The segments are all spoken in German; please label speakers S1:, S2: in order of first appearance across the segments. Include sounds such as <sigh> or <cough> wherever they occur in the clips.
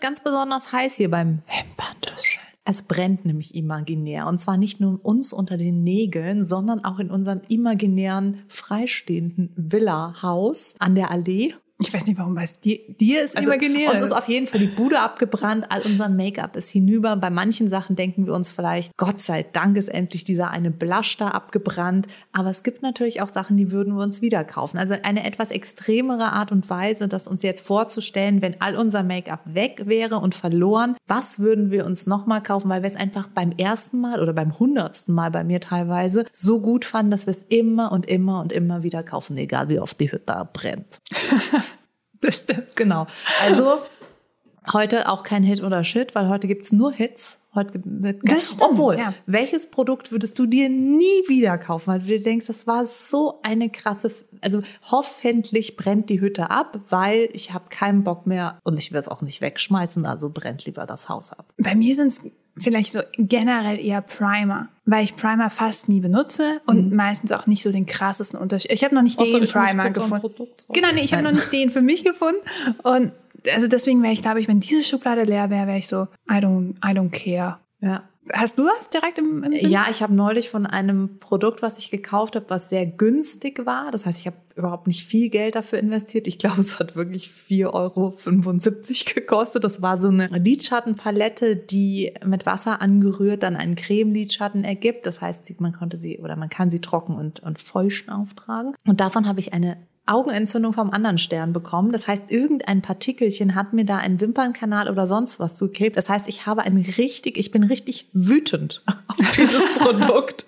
S1: Wird's ganz besonders heiß hier beim Wimperntuscheln. Es brennt nämlich imaginär. Und zwar nicht nur uns unter den Nägeln, sondern auch in unserem imaginären, freistehenden Villa-Haus an der Allee.
S2: Ich weiß nicht, warum weiß dir, dir ist
S1: Also
S2: imaginär.
S1: uns ist auf jeden Fall die Bude abgebrannt, all unser Make-up ist hinüber. Bei manchen Sachen denken wir uns vielleicht, Gott sei Dank ist endlich dieser eine Blush da abgebrannt. Aber es gibt natürlich auch Sachen, die würden wir uns wieder kaufen. Also eine etwas extremere Art und Weise, das uns jetzt vorzustellen, wenn all unser Make-up weg wäre und verloren, was würden wir uns nochmal kaufen, weil wir es einfach beim ersten Mal oder beim hundertsten Mal bei mir teilweise so gut fanden, dass wir es immer und immer und immer wieder kaufen, egal wie oft die Hütte brennt. <laughs> <laughs>
S2: das stimmt.
S1: Genau. Also heute auch kein Hit oder Shit, weil heute gibt's nur Hits. Heute wird
S2: Das stimmt,
S1: Obwohl,
S2: ja.
S1: welches Produkt würdest du dir nie wieder kaufen, weil du dir denkst, das war so eine krasse, also hoffentlich brennt die Hütte ab, weil ich habe keinen Bock mehr und ich will es auch nicht wegschmeißen, also brennt lieber das Haus ab.
S2: Bei mir sind es vielleicht so generell eher Primer, weil ich Primer fast nie benutze und meistens auch nicht so den krassesten Unterschied. Ich habe noch nicht
S1: Ach,
S2: den Primer gefunden. Genau, nee, ich habe noch nicht den für mich gefunden und also deswegen wäre ich, glaube ich, wenn diese Schublade leer wäre, wäre ich so I don't I don't care.
S1: Ja.
S2: Hast du was direkt im, im Sinn?
S1: Ja, ich habe neulich von einem Produkt, was ich gekauft habe, was sehr günstig war. Das heißt, ich habe überhaupt nicht viel Geld dafür investiert. Ich glaube, es hat wirklich 4,75 Euro gekostet. Das war so eine Lidschattenpalette, die mit Wasser angerührt dann einen Creme-Lidschatten ergibt. Das heißt, man konnte sie oder man kann sie trocken und, und feucht auftragen. Und davon habe ich eine Augenentzündung vom anderen Stern bekommen. Das heißt, irgendein Partikelchen hat mir da einen Wimpernkanal oder sonst was zugeklebt. Das heißt, ich habe ein richtig, ich bin richtig wütend <laughs> auf dieses <laughs> Produkt.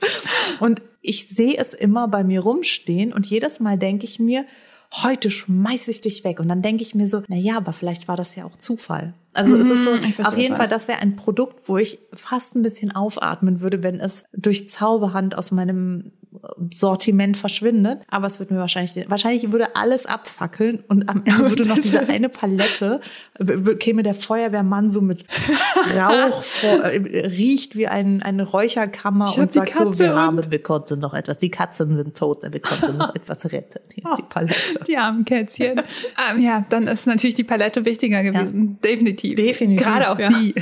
S1: Und ich sehe es immer bei mir rumstehen und jedes Mal denke ich mir, heute schmeiße ich dich weg. Und dann denke ich mir so, na ja, aber vielleicht war das ja auch Zufall. Also es ist so,
S2: Mhm, verstehe,
S1: auf jeden Fall, das wäre ein Produkt, wo ich fast ein bisschen aufatmen würde, wenn es durch Zauberhand aus meinem Sortiment verschwindet. Aber es würde mir wahrscheinlich, wahrscheinlich würde alles abfackeln und am <laughs> Ende würde noch diese eine Palette, käme der Feuerwehrmann so mit <laughs> Rauch vor, äh, riecht wie ein, eine Räucherkammer
S2: Ich
S1: und
S2: die
S1: sagt so, wir haben, wir konnten noch etwas, die Katzen sind tot, wir konnten noch <laughs> etwas retten. Hier ist die Palette.
S2: Die armen Kätzchen. ähm, ja, dann ist natürlich die Palette wichtiger gewesen. Definitiv.
S1: Definitiv,
S2: Gerade auch
S1: ja.
S2: die.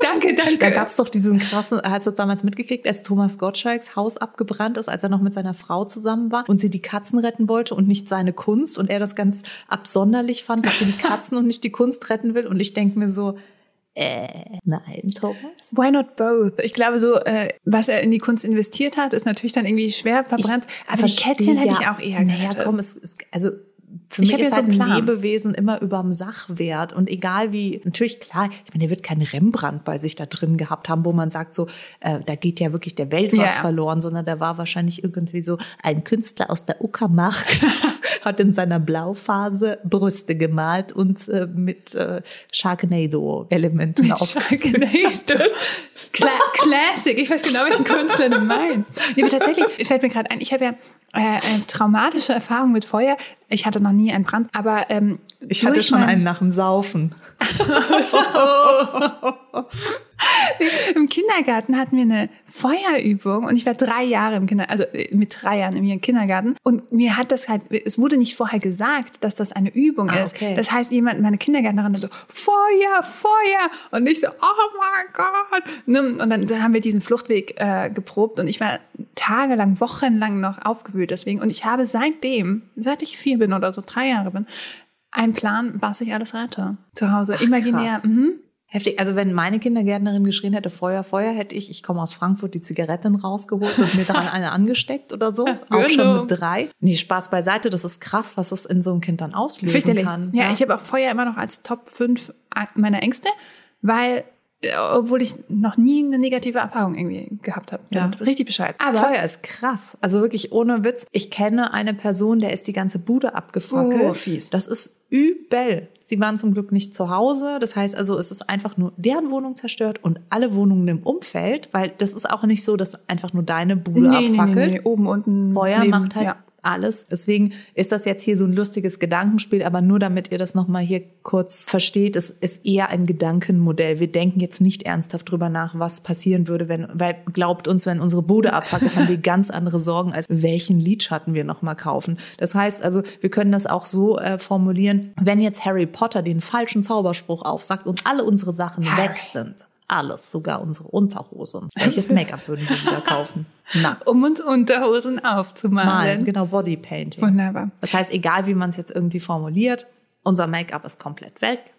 S2: danke, danke.
S1: Da gab's doch diesen krassen, hast du das damals mitgekriegt, als Thomas Gottschalks Haus abgebrannt ist, als er noch mit seiner Frau zusammen war und sie die Katzen retten wollte und nicht seine Kunst und er das ganz absonderlich fand, dass sie die Katzen und nicht die Kunst retten will und ich denk mir so, äh, nein, Thomas.
S2: Why not both? Ich glaube, so, äh, was er in die Kunst investiert hat, ist natürlich dann irgendwie schwer verbrannt. aber die Kätzchen hätte
S1: ja-
S2: ich auch eher
S1: Naja,
S2: gerettet.
S1: komm, es ist, also für
S2: Ich
S1: mich
S2: ja so
S1: halt
S2: einen
S1: ein
S2: Plan.
S1: Lebewesen immer überm Sachwert. Und egal wie, natürlich klar, ich meine, der wird keinen Rembrandt bei sich da drin gehabt haben, wo man sagt, so, äh, da geht ja wirklich der Welt was
S2: Ja.
S1: verloren, sondern da war wahrscheinlich irgendwie so ein Künstler aus der Uckermark, <laughs> hat in seiner Blauphase Brüste gemalt und äh, mit äh, Sharknado-Elementen.
S2: Sharknado. Cla Classic. Ich weiß genau, welchen Künstler du meinst. Nee, aber tatsächlich, es fällt mir gerade ein, ich habe ja äh, traumatische Erfahrung mit Feuer. Ich hatte noch nie einen Brand, aber ähm,
S1: Ich hatte schon einen nach dem Saufen. <laughs>
S2: Im Kindergarten hatten wir eine Feuerübung und ich war drei Jahre im Kinder, also äh, mit drei Jahren im Kindergarten und mir hat das halt, es wurde nicht vorher gesagt, dass das eine Übung
S1: Ah,
S2: ist.
S1: okay.
S2: Das heißt, jemand, meine Kindergärtnerin hat so Feuer, Feuer und ich so, oh mein Gott. Und dann haben wir diesen Fluchtweg äh, geprobt und ich war tagelang, wochenlang noch aufgewühlt deswegen und ich habe seitdem, seit ich vier bin oder so drei Jahre bin, einen Plan, was ich alles rette zu Hause. Imaginär.
S1: krass.
S2: Mhm.
S1: Heftig. Also wenn meine Kindergärtnerin geschrien hätte, Feuer, Feuer, hätte ich, ich komme aus Frankfurt, die Zigaretten rausgeholt und mir daran eine angesteckt oder so. <laughs> Auch schon mit drei. Nee, Spaß beiseite. Das ist krass, was es in so einem Kind dann auslösen kann.
S2: Ja, ich habe auch Feuer immer noch als Top 5 meiner Ängste, weil, obwohl ich noch nie eine negative Erfahrung irgendwie gehabt habe.
S1: Ja.
S2: Richtig Bescheid. Aber
S1: Feuer ist krass. Also wirklich ohne Witz. Ich kenne eine Person, der ist die ganze Bude abgefackelt.
S2: Oh, fies.
S1: Das ist übel. Sie waren zum Glück nicht zu Hause. Das heißt also, es ist einfach nur deren Wohnung zerstört und alle Wohnungen im Umfeld, weil das ist auch nicht so, dass einfach nur deine Bude
S2: nee, nee, nee,
S1: abfackelt.
S2: nee, oben, unten.
S1: Feuer
S2: neben,
S1: macht halt
S2: ja.
S1: Alles. Deswegen ist das jetzt hier so ein lustiges Gedankenspiel, aber nur damit ihr das nochmal hier kurz versteht, es ist eher ein Gedankenmodell. Wir denken jetzt nicht ernsthaft drüber nach, was passieren würde, wenn, weil glaubt uns, wenn unsere Bude abfackelt, haben wir ganz andere Sorgen, als welchen Lidschatten wir nochmal kaufen. Das heißt also, wir können das auch so äh, formulieren, wenn jetzt Harry Potter den falschen Zauberspruch aufsagt und alle unsere Sachen Harry. weg sind, alles, sogar unsere Unterhosen. Welches Make-up würden wir wieder kaufen?
S2: Na. Um uns Unterhosen aufzumalen. Malen,
S1: genau, Bodypainting.
S2: Wunderbar.
S1: Das heißt, egal wie man es jetzt irgendwie formuliert, unser Make-up ist komplett weg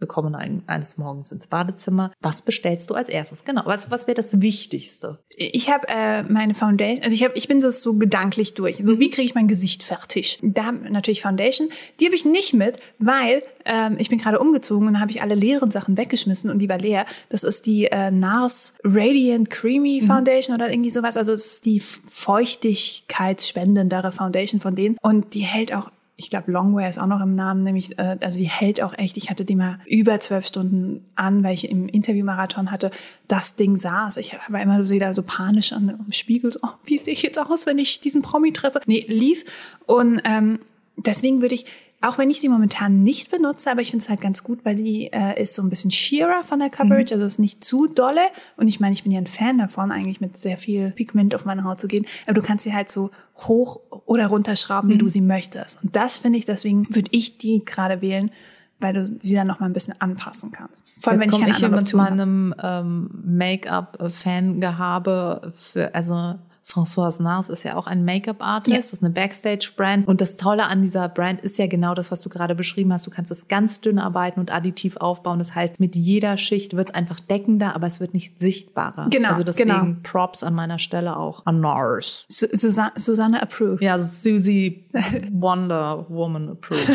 S1: wir kommen eines Morgens ins Badezimmer. Was bestellst du als erstes? Genau, was, was wäre das Wichtigste?
S2: Ich habe äh, meine Foundation, also ich, hab, ich bin das so gedanklich durch. So, wie kriege ich mein Gesicht fertig? Da natürlich Foundation. Die habe ich nicht mit, weil ähm, ich bin gerade umgezogen und habe ich alle leeren Sachen weggeschmissen und die war leer. Das ist die äh, NARS Radiant Creamy mhm. Foundation mhm. oder irgendwie sowas. Also das ist die feuchtigkeitsspendendere Foundation von denen. Und die hält auch ich glaube, Longwear ist auch noch im Namen, nämlich, äh, also die hält auch echt. Ich hatte die mal über zwölf Stunden an, weil ich im Interviewmarathon hatte. Das Ding saß. Ich war immer so wieder so panisch an dem Spiegel. So, oh, wie sehe ich jetzt aus, wenn ich diesen Promi treffe? Nee, lief. Und ähm, deswegen würde ich auch wenn ich sie momentan nicht benutze, aber ich finde es halt ganz gut, weil die äh, ist so ein bisschen sheerer von der Coverage, mhm. also ist nicht zu dolle. Und ich meine, ich bin ja ein Fan davon, eigentlich mit sehr viel Pigment auf meine Haut zu gehen. Aber du kannst sie halt so hoch oder runterschrauben, wie mhm. du sie möchtest. Und das finde ich, deswegen würde ich die gerade wählen, weil du sie dann noch mal ein bisschen anpassen kannst.
S1: Vor allem, Jetzt wenn ich keine ich mit meinem ähm, Make-up-Fan-Gehabe für, also Françoise Nars ist ja auch ein Make-up-Artist, ja. das ist eine Backstage-Brand. Und das Tolle an dieser Brand ist ja genau das, was du gerade beschrieben hast. Du kannst es ganz dünn arbeiten und additiv aufbauen. Das heißt, mit jeder Schicht wird es einfach deckender, aber es wird nicht sichtbarer.
S2: Genau.
S1: Also deswegen
S2: genau.
S1: Props an meiner Stelle auch an Nars.
S2: Su Susanne, Susanne approved.
S1: Ja, Susie <laughs> Wonder Woman approved.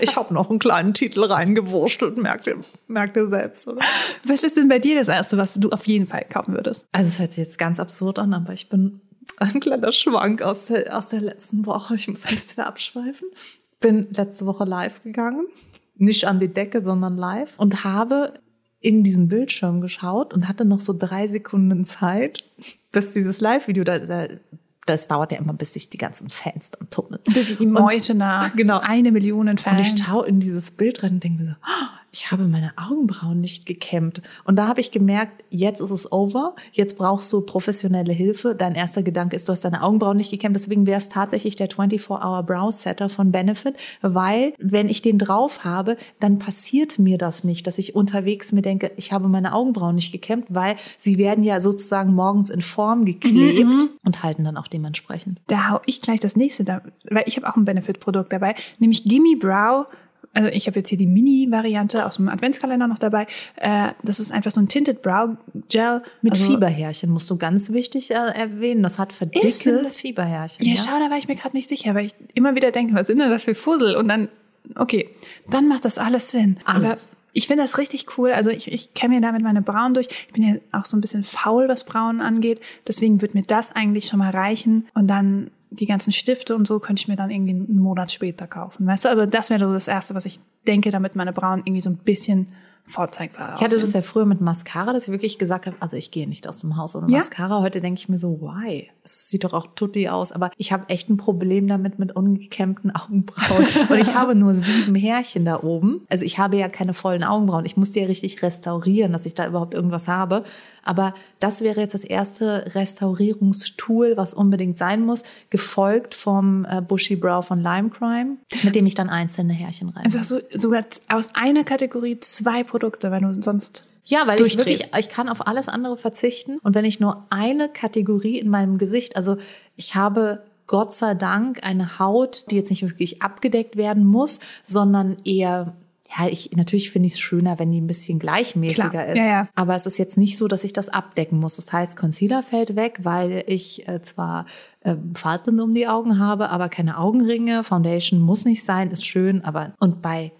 S1: ich habe noch einen kleinen Titel reingewurschtelt, merkt ihr, merkt ihr selbst, oder?
S2: Was ist denn bei dir das Erste, was du auf jeden Fall kaufen würdest?
S1: Also es hört sich jetzt ganz absurd an, aber ich bin ein kleiner Schwank aus der, aus der letzten Woche. Ich muss ein bisschen abschweifen. Bin letzte Woche live gegangen. Nicht an die Decke, sondern live. Und habe in diesen Bildschirm geschaut und hatte noch so drei Sekunden Zeit, bis dieses Live-Video, da, da das dauert ja immer, bis sich die ganzen Fans dann tummeln.
S2: Bis sich die Meute nach. <laughs> Genau. Eine Million Fans.
S1: Und ich schaue in dieses Bild rein und denke mir so, oh, ich habe meine Augenbrauen nicht gekämmt. Und da habe ich gemerkt, jetzt ist es over, jetzt brauchst du professionelle Hilfe. Dein erster Gedanke ist, du hast deine Augenbrauen nicht gekämmt. Deswegen wäre es tatsächlich der 24-Hour Brow Setter von Benefit, weil wenn ich den drauf habe, dann passiert mir das nicht, dass ich unterwegs mir denke, ich habe meine Augenbrauen nicht gekämmt, weil sie werden ja sozusagen morgens in Form geklebt mhm. und halten dann auch dementsprechend.
S2: Da hau ich gleich das nächste da, weil ich habe auch ein Benefit-Produkt dabei, nämlich Gimme Brow also ich habe jetzt hier die Mini-Variante aus dem Adventskalender noch dabei. Äh, das ist einfach so ein Tinted Brow Gel.
S1: Mit also, Fieberhärchen, musst du ganz wichtig äh, erwähnen. Das hat verdickelte Fieberhärchen.
S2: Ja, ja, schau, da war ich mir gerade nicht sicher, weil ich immer wieder denke, was sind denn das für Fussel? Und dann, okay, dann macht das alles Sinn. Alles. Aber ich finde das richtig cool. Also ich, ich kenne mir damit meine Brauen durch. Ich bin ja auch so ein bisschen faul, was Brauen angeht. Deswegen wird mir das eigentlich schon mal reichen. Und dann die ganzen Stifte und so könnte ich mir dann irgendwie einen Monat später kaufen. Weißt du, aber das wäre so das Erste, was ich denke, damit meine Brauen irgendwie so ein bisschen vorzeigbar
S1: Ich hatte das ja früher mit Mascara, dass ich wirklich gesagt habe, also ich gehe nicht aus dem Haus ohne ja? Mascara. Heute denke ich mir so, why? Es sieht doch auch tutti aus, aber ich habe echt ein Problem damit mit ungekämmten <laughs> Augenbrauen. Und ich habe nur sieben Härchen da oben. Also ich habe ja keine vollen Augenbrauen. Ich muss die ja richtig restaurieren, dass ich da überhaupt irgendwas habe. Aber das wäre jetzt das erste Restaurierungstool, was unbedingt sein muss, gefolgt vom äh, Bushy Brow von Lime Crime, mit dem ich dann einzelne Härchen rein.
S2: Also hast du sogar aus einer Kategorie zwei Produkte, weil du sonst
S1: ja, weil ich wirklich, ich kann auf alles andere verzichten. Und wenn ich nur eine Kategorie in meinem Gesicht, also ich habe Gott sei Dank eine Haut, die jetzt nicht wirklich abgedeckt werden muss, sondern eher ja, ich natürlich finde ich es schöner, wenn die ein bisschen gleichmäßiger Klar. ist.
S2: Ja, ja.
S1: Aber es ist jetzt nicht so, dass ich das abdecken muss. Das heißt, Concealer fällt weg, weil ich äh, zwar äh, Falten um die Augen habe, aber keine Augenringe. Foundation muss nicht sein, ist schön, aber und bei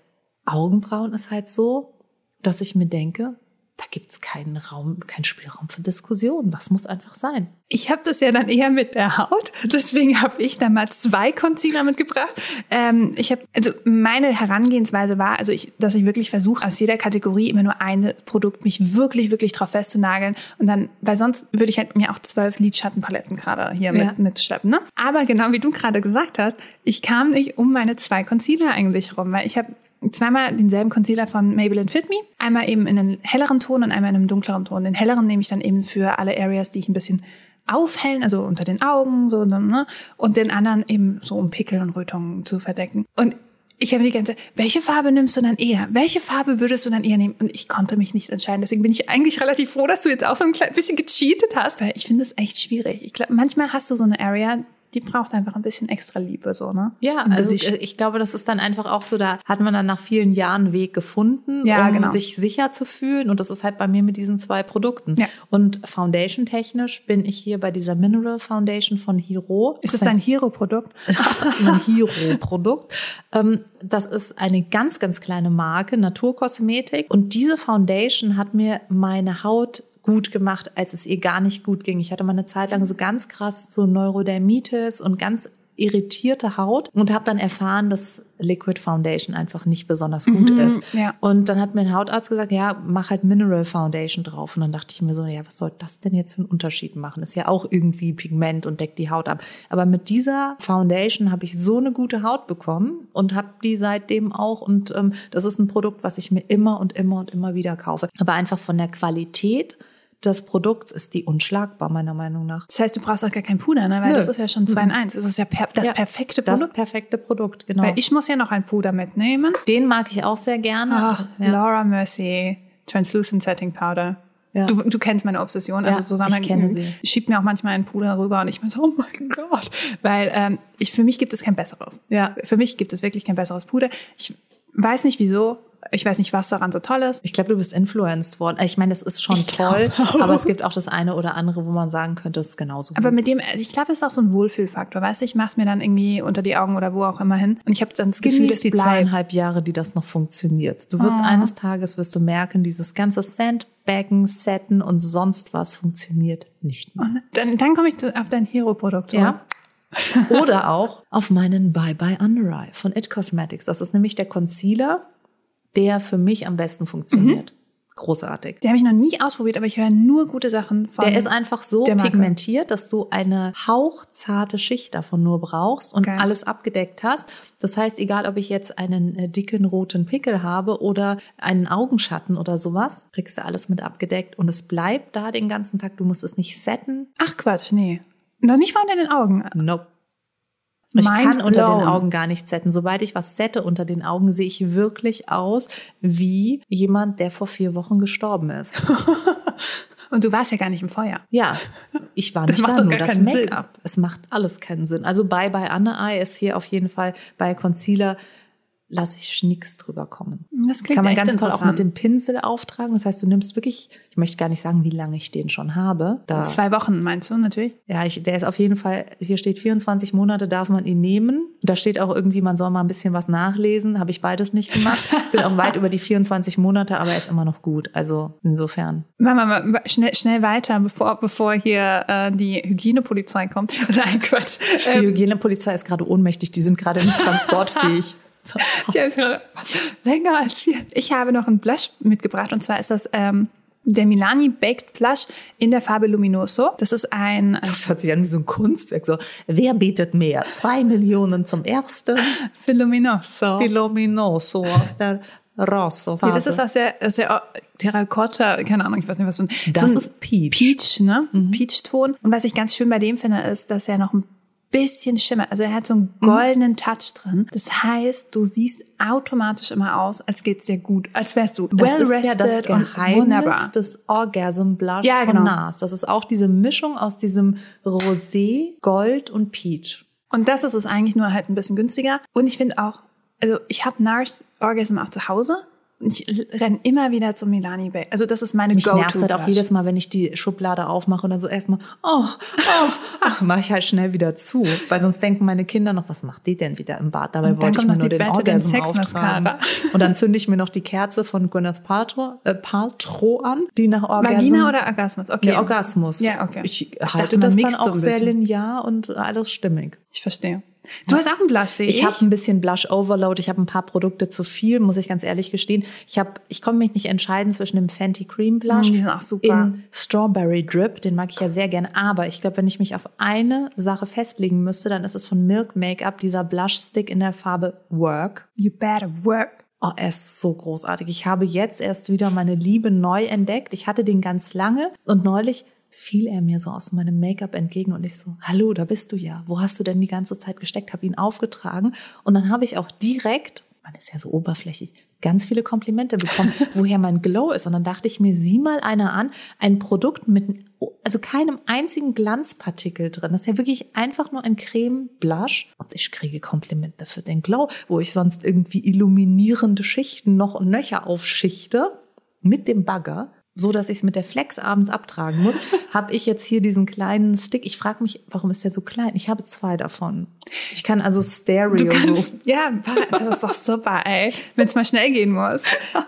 S1: Augenbrauen ist halt so, dass ich mir denke, da gibt es keinen Raum, keinen Spielraum für Diskussion. Das muss einfach sein.
S2: Ich habe das ja dann eher mit der Haut. <laughs> Deswegen habe ich da mal zwei Concealer mitgebracht. Ähm, ich habe, also meine Herangehensweise war, also ich, dass ich wirklich versuche, aus jeder Kategorie immer nur ein Produkt mich wirklich, wirklich drauf festzunageln. Und dann, weil sonst würde ich halt mir auch zwölf Lidschattenpaletten gerade hier ja. mit, mitschleppen. Ne? Aber genau wie du gerade gesagt hast, ich kam nicht um meine zwei Concealer eigentlich rum, weil ich habe zweimal denselben Concealer von Maybelline Fit Me. Einmal eben in einem helleren Ton und einmal in einem dunkleren Ton. Den helleren nehme ich dann eben für alle Areas, die ich ein bisschen aufhellen, also unter den Augen, so, ne? Und den anderen eben so, um Pickel und Rötungen zu verdecken. Und ich habe die ganze, welche Farbe nimmst du dann eher? Welche Farbe würdest du dann eher nehmen? Und ich konnte mich nicht entscheiden. Deswegen bin ich eigentlich relativ froh, dass du jetzt auch so ein bisschen gecheatet hast, weil ich finde es echt schwierig. Ich glaube, manchmal hast du so eine Area, die braucht einfach ein bisschen extra Liebe, so, ne?
S1: Ja, also ich, ich, glaube, das ist dann einfach auch so, da hat man dann nach vielen Jahren einen Weg gefunden, ja, um genau. sich sicher zu fühlen. Und das ist halt bei mir mit diesen zwei Produkten. Ja. Und Foundation-technisch bin ich hier bei dieser Mineral Foundation von Hero.
S2: Ist das dein Hero-Produkt? <laughs>
S1: das ist ein Hero-Produkt. Ähm, das ist eine ganz, ganz kleine Marke, Naturkosmetik. Und diese Foundation hat mir meine Haut gut gemacht, als es ihr gar nicht gut ging. Ich hatte mal eine Zeit lang so ganz krass so Neurodermitis und ganz irritierte Haut und habe dann erfahren, dass Liquid Foundation einfach nicht besonders gut mhm, ist. Ja. Und dann hat mir ein Hautarzt gesagt, ja, mach halt Mineral Foundation drauf. Und dann dachte ich mir so, ja, was soll das denn jetzt für einen Unterschied machen? Ist ja auch irgendwie Pigment und deckt die Haut ab. Aber mit dieser Foundation habe ich so eine gute Haut bekommen und habe die seitdem auch. Und ähm, das ist ein Produkt, was ich mir immer und immer und immer wieder kaufe. Aber einfach von der Qualität des Produkts ist die unschlagbar, meiner Meinung nach.
S2: Das heißt, du brauchst auch gar kein Puder, ne? weil Nö. das ist ja schon 2 in 1. Das ist ja per das ja, perfekte
S1: Produkt. Das perfekte Produkt, genau.
S2: Weil ich muss ja noch ein Puder mitnehmen.
S1: Den mag ich auch sehr gerne.
S2: Ach, ja. Laura Mercier Translucent Setting Powder. Ja. Du, du kennst meine Obsession. Also ja, Susanne ich kenne sie. schiebt mir auch manchmal einen Puder rüber und ich bin so, oh mein Gott. Weil ähm, ich, für mich gibt es kein besseres. Ja. Für mich gibt es wirklich kein besseres Puder. Ich weiß nicht wieso, ich weiß nicht, was daran so toll ist.
S1: Ich glaube, du bist influenced worden. Ich meine, das ist schon ich toll, aber es gibt auch das eine oder andere, wo man sagen könnte, das ist genauso
S2: gut. Aber mit dem, ich glaube, das ist auch so ein Wohlfühlfaktor. Weißt du, ich mache es mir dann irgendwie unter die Augen oder wo auch immer hin. Und ich habe dann das Gefühl,
S1: Genieß dass die zweieinhalb Jahre, die das noch funktioniert. Du wirst oh. eines Tages, wirst du merken, dieses ganze Sandbaggen, Setten und sonst was funktioniert nicht mehr.
S2: Oh, dann, dann komme ich auf dein Hero-Produkt. Ja. <laughs>
S1: Oder auch auf meinen Bye Bye Under Eye von It Cosmetics. Das ist nämlich der Concealer, der für mich am besten funktioniert. Mhm. Großartig.
S2: Den habe ich noch nie ausprobiert, aber ich höre nur gute Sachen von.
S1: Der ist einfach so pigmentiert, dass du eine hauchzarte Schicht davon nur brauchst und Geil. alles abgedeckt hast. Das heißt, egal ob ich jetzt einen äh, dicken roten Pickel habe oder einen Augenschatten oder sowas, kriegst du alles mit abgedeckt und es bleibt da den ganzen Tag. Du musst es nicht setten.
S2: Ach Quatsch, nee. Noch nicht mal unter den Augen.
S1: Nope. Ich kann unter den Augen gar nicht setten. Sobald ich was sette unter den Augen, sehe ich wirklich aus wie jemand, der vor vier Wochen gestorben ist. <laughs>
S2: Und du warst ja gar nicht im Feuer.
S1: Ja, ich war nicht da, nur das Make-up. Es macht alles keinen Sinn. Also Bye Bye Anne Eye ist hier auf jeden Fall bei Concealer lasse ich nichts drüber kommen.
S2: Das klingt
S1: Kann man ganz toll auch mit dem Pinsel auftragen. Das heißt, du nimmst wirklich, ich möchte gar nicht sagen, wie lange ich den schon habe.
S2: Da, Zwei Wochen meinst du natürlich?
S1: Ja, ich, der ist auf jeden Fall, hier steht 24 Monate darf man ihn nehmen. Da steht auch irgendwie, man soll mal ein bisschen was nachlesen. Habe ich beides nicht gemacht. <laughs> Bin auch weit über die 24 Monate, aber er ist immer noch gut. Also insofern.
S2: Machen wir mal schnell, schnell weiter, bevor, bevor hier äh, die Hygienepolizei kommt. <laughs> Nein, Quatsch.
S1: Die ähm, Hygienepolizei ist gerade ohnmächtig. Die sind gerade nicht <laughs> transportfähig.
S2: So. Die ist gerade länger als wir. Ich habe noch einen Blush mitgebracht und zwar ist das ähm, der Milani Baked Blush in der Farbe Luminoso. Das ist ein.
S1: Äh, das hört sich an wie so ein Kunstwerk. So, wer bietet mehr? Zwei Millionen zum ersten.
S2: Für Luminoso.
S1: Für Luminoso aus der Rosso.
S2: Nee, das ist aus der, aus der Terracotta, keine Ahnung, ich weiß nicht, was du.
S1: Das so ist Peach.
S2: Peach, ne? Mhm. Peach-Ton. Und was ich ganz schön bei dem finde, ist, dass er noch ein bisschen Schimmer. Also er hat so einen mhm. goldenen. Touch drin. Das heißt, du siehst automatisch immer aus, als geht's dir gut, als wärst du
S1: well rested ja das Geheimnis wunderbar. des Orgasm Blush ja, genau. von NARS. Das ist auch diese Mischung aus diesem Rosé, Gold und Peach.
S2: Und das ist es eigentlich nur halt ein bisschen günstiger. Und ich finde auch, also ich habe NARS Orgasm auch zu Hause ich renn immer wieder zum Milani Bay. Also das ist meine
S1: Mich
S2: Go-to.
S1: nervt halt auch jedes Mal, wenn ich die Schublade aufmache und dann so erstmal, oh, oh, <laughs> mache ich halt schnell wieder zu. Weil sonst denken meine Kinder noch, was macht die denn wieder im Bad? Dabei
S2: Und
S1: wollte ich mir nur den
S2: Better Than
S1: Orgasm auftragen. Und dann zünde ich mir noch die Kerze von Gwyneth Paltrow, äh, Paltrow an, die nach Orgasm...
S2: Vagina oder Orgasmus? Okay.
S1: Nee, Orgasmus.
S2: Ja, okay.
S1: Ich,
S2: Ich dachte,
S1: das dann auch sehr linear und alles stimmig.
S2: Ich verstehe. Du hast auch einen Blush, sehe ich.
S1: Ich habe ein bisschen Blush Overload. Ich habe ein paar Produkte zu viel, muss ich ganz ehrlich gestehen. Ich habe, ich konnte mich nicht entscheiden zwischen dem Fenty Cream Blush
S2: Mm,
S1: in Strawberry Drip, den mag ich ja sehr gern. Aber ich glaube, wenn ich mich auf eine Sache festlegen müsste, dann ist es von Milk Makeup dieser Blush Stick in der Farbe Work.
S2: You better work.
S1: Oh, er ist so großartig. Ich habe jetzt erst wieder meine Liebe neu entdeckt. Ich hatte den ganz lange und neulich fiel er mir so aus meinem Make-up entgegen und ich so, hallo, da bist du ja. Wo hast du denn die ganze Zeit gesteckt? Habe ihn aufgetragen und dann habe ich auch direkt, man ist ja so oberflächlich, ganz viele Komplimente bekommen, <laughs> woher mein Glow ist. Und dann dachte ich mir, sieh mal einer an, ein Produkt mit, also keinem einzigen Glanzpartikel drin. Das ist ja wirklich einfach nur ein Creme-Blush. Und ich kriege Komplimente für den Glow, wo ich sonst irgendwie illuminierende Schichten noch und nöcher aufschichte mit dem Bagger so dass ich es mit der Flex abends abtragen muss, <laughs> habe ich jetzt hier diesen kleinen Stick. Ich frage mich, warum ist der so klein? Ich habe zwei davon. Ich kann also Stereo
S2: Du kannst,
S1: so.
S2: ja, das ist doch super, ey, wenn es mal schnell gehen muss.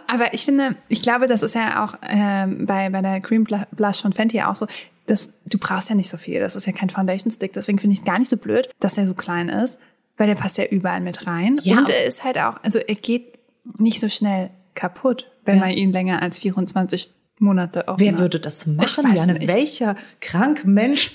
S2: Aber ich finde, ich glaube, das ist ja auch ähm, bei, bei der Cream Blush von Fenty auch so, dass du brauchst ja nicht so viel. Das ist ja kein Foundation Stick. Deswegen finde ich es gar nicht so blöd, dass er so klein ist, weil der passt ja überall mit rein.
S1: Ja.
S2: Und er ist halt auch, also er geht nicht so schnell kaputt, wenn
S1: Ja.
S2: man ihn länger als 24 Monate offen
S1: Wer würde das machen? Jane?
S2: nicht.
S1: Welcher krank Mensch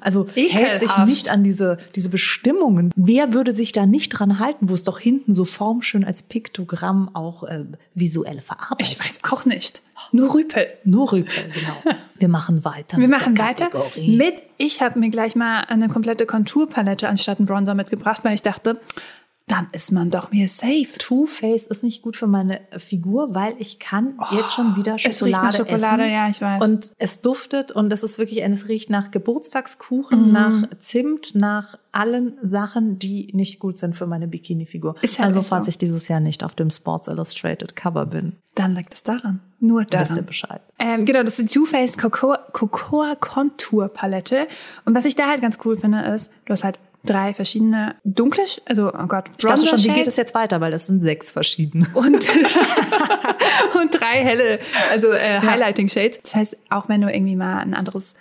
S1: also hält sich nicht an diese, diese Bestimmungen? Wer würde sich da nicht dran halten, wo es doch hinten so formschön als Piktogramm auch äh, visuell verarbeitet
S2: Ich weiß auch nicht. Nur Rüpel.
S1: Nur Rüpel, genau. <laughs> Wir machen weiter.
S2: Wir machen weiter mit, ich habe mir gleich mal eine komplette Konturpalette anstatt einen Bronzer mitgebracht, weil ich dachte, dann ist man doch mir safe.
S1: Too Faced ist nicht gut für meine Figur, weil ich kann jetzt schon wieder
S2: Oh, es riecht
S1: Schokolade
S2: nach Schokolade,
S1: essen.
S2: ja, ich weiß.
S1: Und es duftet und es ist wirklich, es riecht nach Geburtstagskuchen,
S2: Mhm.
S1: nach Zimt, nach allen Sachen, die nicht gut sind für meine Bikini-Figur.
S2: Ist halt
S1: also falls
S2: so.
S1: ich dieses Jahr nicht auf dem Sports Illustrated Cover bin,
S2: Dann liegt es daran. Nur
S1: wisst ihr
S2: daran.
S1: Bescheid.
S2: Ähm, genau, das ist die Too Faced Cocoa, Cocoa Contour Palette. Und was ich da halt ganz cool finde, ist, du hast halt drei verschiedene dunkle, also, oh Gott,
S1: Ich dachte schon, wie geht es jetzt weiter, weil das sind sechs verschiedene. <laughs>
S2: und, <laughs> und drei helle, also äh, Highlighting Shades. Das heißt, auch wenn du irgendwie mal ein anderes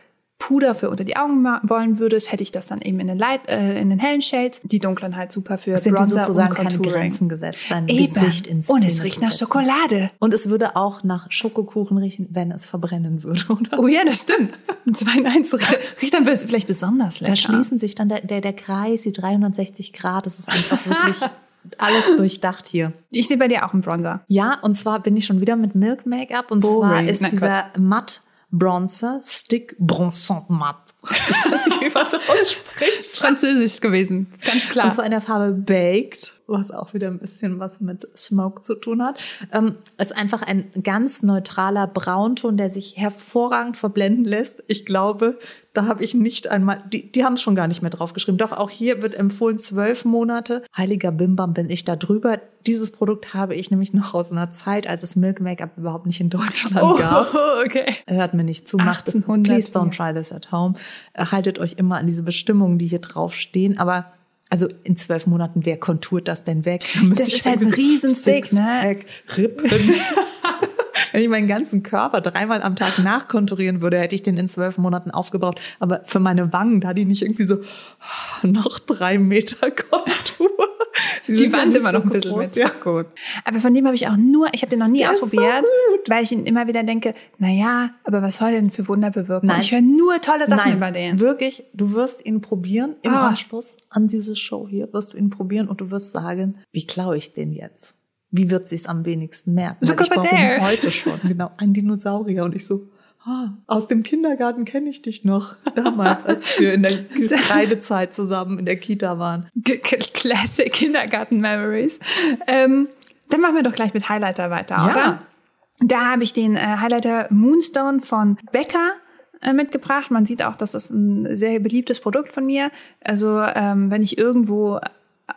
S2: Puder für unter die Augen wollen würdest, hätte ich das dann eben in den, Light, äh, in den hellen Shades. Die dunklen halt super für
S1: Sind die
S2: Bronzer
S1: sozusagen
S2: und
S1: keine
S2: Contouring.
S1: Grenzen gesetzt, dein
S2: Eben.
S1: Gesicht ins
S2: Und es riecht nach Schokolade.
S1: Und es würde auch nach Schokokuchen riechen, wenn es verbrennen würde, oder?
S2: Oh ja, das stimmt. Ein 2 in 1 riecht, riecht dann vielleicht besonders lecker.
S1: Da schließen sich dann der, der, der Kreis, die 360 Grad. Das ist einfach wirklich alles durchdacht hier.
S2: Ich sehe bei dir auch einen Bronzer.
S1: Ja, und zwar bin ich schon wieder mit Milk Make-up. Und
S2: Boring.
S1: zwar ist
S2: Na,
S1: dieser Matt Bronzer, Stick Bronzant Matt. <laughs> Ich weiß nicht, wie man das ausspricht.
S2: Das ist französisch gewesen. Ist ganz klar.
S1: Und zwar in der Farbe Baked, was auch wieder ein bisschen was mit Smoke zu tun hat. Ähm, ist einfach ein ganz neutraler Braunton, der sich hervorragend verblenden lässt. Ich glaube, da habe ich nicht einmal, die, die haben es schon gar nicht mehr draufgeschrieben. Doch auch hier wird empfohlen zwölf Monate. Heiliger Bimbam bin ich da drüber. Dieses Produkt habe ich nämlich noch aus einer Zeit, als es Milk Make-up überhaupt nicht in Deutschland gab.
S2: Oh, okay.
S1: Hört mir nicht zu, macht es.
S2: 1800,
S1: Please don't try this at home. Äh, Haltet euch immer an diese Bestimmungen, die hier draufstehen. Aber also in zwölf Monaten, wer konturt das denn weg? Da
S2: Das ist halt ein Riesenstick, ne?
S1: Rippen. Wenn ich meinen ganzen Körper dreimal am Tag nachkonturieren würde, hätte ich den in zwölf Monaten aufgebraucht. Aber für meine Wangen, da die nicht irgendwie so noch drei Meter Kontur.
S2: Die Wand
S1: nicht
S2: immer
S1: so
S2: noch ein bisschen
S1: groß,
S2: mit.
S1: Ja.
S2: gut. Aber von dem habe ich auch nur, ich habe den noch nie
S1: so
S2: ausprobiert,
S1: gut.
S2: weil ich ihn immer wieder denke, na ja, aber was soll denn für Wunder bewirken?
S1: Nein.
S2: Und ich höre nur tolle Sachen
S1: Nein,
S2: über den.
S1: wirklich, du wirst ihn probieren im
S2: Ah.
S1: Anschluss an diese Show hier, wirst du ihn probieren und du wirst sagen, wie klaue ich den jetzt? Wie wird sich's am wenigsten merken?
S2: Look
S1: ich
S2: over there.
S1: heute schon, genau, ein Dinosaurier und ich so, ah, aus dem Kindergarten kenne ich dich noch, <laughs> damals, als wir in der <laughs> Kreidezeit zusammen in der Kita waren.
S2: Classic Kindergarten Memories. Ähm, dann machen wir doch gleich mit Highlighter weiter,
S1: Ja.
S2: oder? Da habe ich den äh, Highlighter Moonstone von Becker äh, mitgebracht. Man sieht auch, dass das ein sehr beliebtes Produkt von mir. Also ähm, wenn ich irgendwo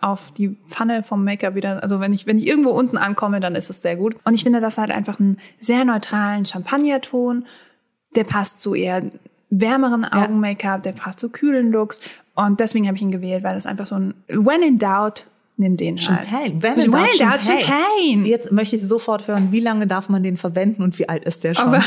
S2: auf die Pfanne vom Make-up wieder. Also wenn ich, wenn ich irgendwo unten ankomme, dann ist es sehr gut. Und ich finde das halt einfach einen sehr neutralen Champagnerton. Der passt zu eher wärmeren Augen-Make-up, der passt zu kühlen Looks. Und deswegen habe ich ihn gewählt, weil das einfach so ein When in Doubt, nimm den halt.
S1: Champagne. In doubt, Champagne.
S2: Champagne.
S1: Jetzt möchte ich sofort hören, wie lange darf man den verwenden und wie alt ist der schon?
S2: Aber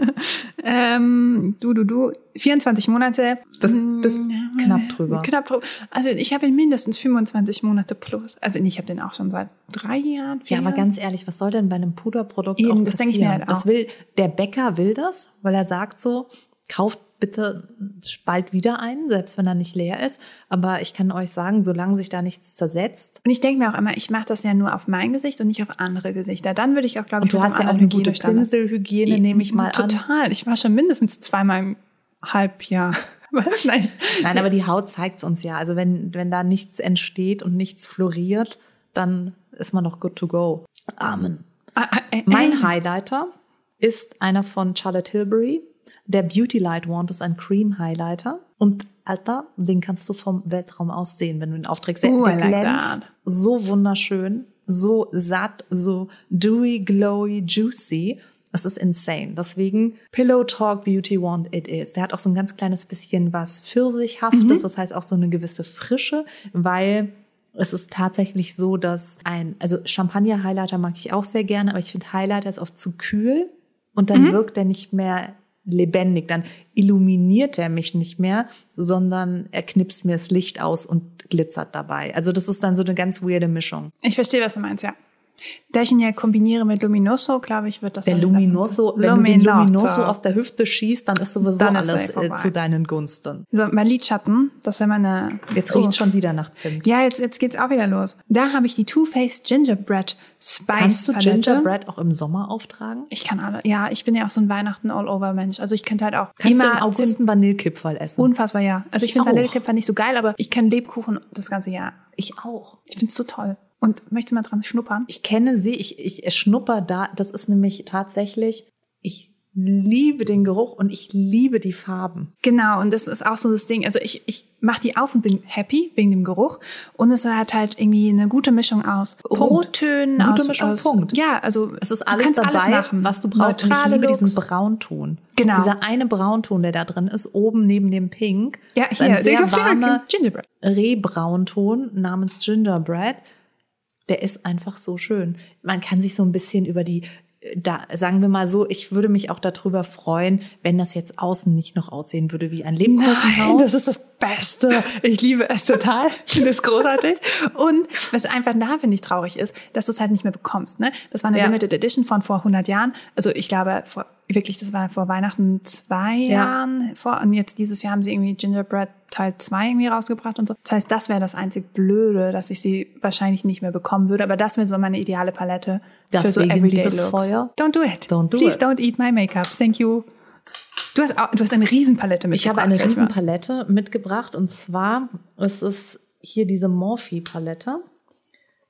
S2: <laughs> ähm, du, du, du, 24 Monate.
S1: Bis- bis knapp drüber.
S2: Knapp drüber. Also ich habe ihn mindestens 25 Monate plus. Also ich habe den auch schon seit drei Jahren, vier
S1: ja, aber
S2: Jahren.
S1: ganz ehrlich, was soll denn bei einem Puderprodukt
S2: Eben,
S1: auch
S2: das denke ich mir
S1: passieren?
S2: halt
S1: Das
S2: auch.
S1: will, der Bäcker will das, weil er sagt so, kauft bitte bald wieder einen, selbst wenn er nicht leer ist. Aber ich kann euch sagen, solange sich da nichts zersetzt,
S2: Und ich denke mir auch immer, ich mache das ja nur auf mein Gesicht und nicht auf andere Gesichter. Dann würde ich auch, glaube
S1: und
S2: ich,
S1: du
S2: mit
S1: hast ja auch eine gute Pinselhygiene, nehme ich mal an.
S2: Total. Ich war schon mindestens zweimal im Halbjahr. Was? <laughs> Nein.
S1: Nein, aber die Haut zeigt es uns ja. Also wenn, wenn da nichts entsteht und nichts floriert, dann ist man doch good to go. Amen.
S2: Ah, ah, äh,
S1: Mein
S2: äh.
S1: Highlighter ist einer von Charlotte Tilbury. Der Beauty Light Wand ist ein Cream Highlighter. Und Alter, den kannst du vom Weltraum aus sehen, wenn du ihn aufträgst. Der,
S2: I
S1: der
S2: like
S1: glänzt
S2: that.
S1: so wunderschön, so satt, so dewy, glowy, juicy. Es ist insane. Deswegen Pillow Talk Beauty Wand it is. Der hat auch so ein ganz kleines bisschen was Pfirsichhaftes, das heißt auch so eine gewisse Frische, weil es ist tatsächlich so, dass ein, also Champagner-Highlighter mag ich auch sehr gerne, aber ich finde Highlighter ist oft zu kühl und dann wirkt er nicht mehr lebendig. Dann illuminiert er mich nicht mehr, sondern er knipst mir das Licht aus und glitzert dabei. Also das ist dann so eine ganz weirde Mischung.
S2: Ich verstehe, was du meinst, ja. Da ich ihn ja kombiniere mit Luminoso, glaube ich, wird das
S1: Der Luminoso, wenn du den
S2: Luminoso.
S1: Luminoso aus der Hüfte schießt, dann ist sowieso
S2: Dann ist
S1: alles äh,
S2: vorbei.
S1: zu deinen Gunsten.
S2: So, mein Lidschatten, das ist ja meine...
S1: Jetzt riecht
S2: Oh.
S1: schon wieder nach Zimt.
S2: Ja, jetzt, jetzt geht's auch wieder los. Da habe ich die Too Faced Gingerbread Spice
S1: Kannst du
S2: Palette.
S1: Gingerbread auch im Sommer auftragen?
S2: Ich kann alle. Ja, ich bin ja auch so ein Weihnachten All-Over-Mensch. Also ich könnte halt auch
S1: Kannst du
S2: immer
S1: im August einen Vanillekipferl essen?
S2: Unfassbar, ja. Also ich
S1: Ich
S2: finde. Vanillekipferl nicht so geil, aber ich kenne Lebkuchen das ganze Jahr.
S1: ich auch.
S2: Ich finde es so toll. Und möchtest du mal dran schnuppern?
S1: Ich kenne sie, ich, ich schnupper da. Das ist nämlich tatsächlich, ich liebe den Geruch und ich liebe die Farben.
S2: Genau, und das ist auch so das Ding. Also ich, ich mache die auf und bin happy wegen dem Geruch. Und es hat halt irgendwie eine gute Mischung aus Rottönen,
S1: Gute
S2: aus,
S1: Mischung,
S2: aus
S1: Punkt.
S2: Ja, also
S1: Es ist alles dabei,
S2: alles machen.
S1: was du brauchst. Und ich
S2: Neutrale
S1: liebe diesen
S2: Looks.
S1: Braunton.
S2: Genau.
S1: Dieser eine Braunton, der da drin ist, oben neben dem Pink.
S2: Ja,
S1: ist
S2: hier,
S1: ein sehr warmer
S2: Gingerbread.
S1: Rehbraunton namens Gingerbread. Der ist einfach so schön. Man kann sich so ein bisschen über die, da sagen wir mal so, ich würde mich auch darüber freuen, wenn das jetzt außen nicht noch aussehen würde wie ein Lebkuchenhaus.
S2: das ist das Beste. Ich liebe es total. Ich finde es großartig. Und was einfach da, finde ich, traurig ist, dass du es halt nicht mehr bekommst. Ne? Das war eine
S1: Ja.
S2: Limited Edition von vor 100 Jahren. Also ich glaube, vor, wirklich, das war vor Weihnachten zwei
S1: Ja.
S2: Jahren. Vor, und jetzt dieses Jahr haben sie irgendwie Gingerbread Teil 2 irgendwie rausgebracht und so. Das heißt, das wäre das einzig Blöde, dass ich sie wahrscheinlich nicht mehr bekommen würde. Aber das wäre so meine ideale Palette für so
S1: Deswegen,
S2: Everyday Looks.
S1: Feuer,
S2: Don't do it.
S1: don't do
S2: Please
S1: it.
S2: don't eat my makeup. Thank you. Du hast, du hast eine Riesenpalette
S1: Ich
S2: mitgebracht.
S1: habe eine. Riesenpalette mitgebracht und zwar ist es hier diese Morphe-Palette,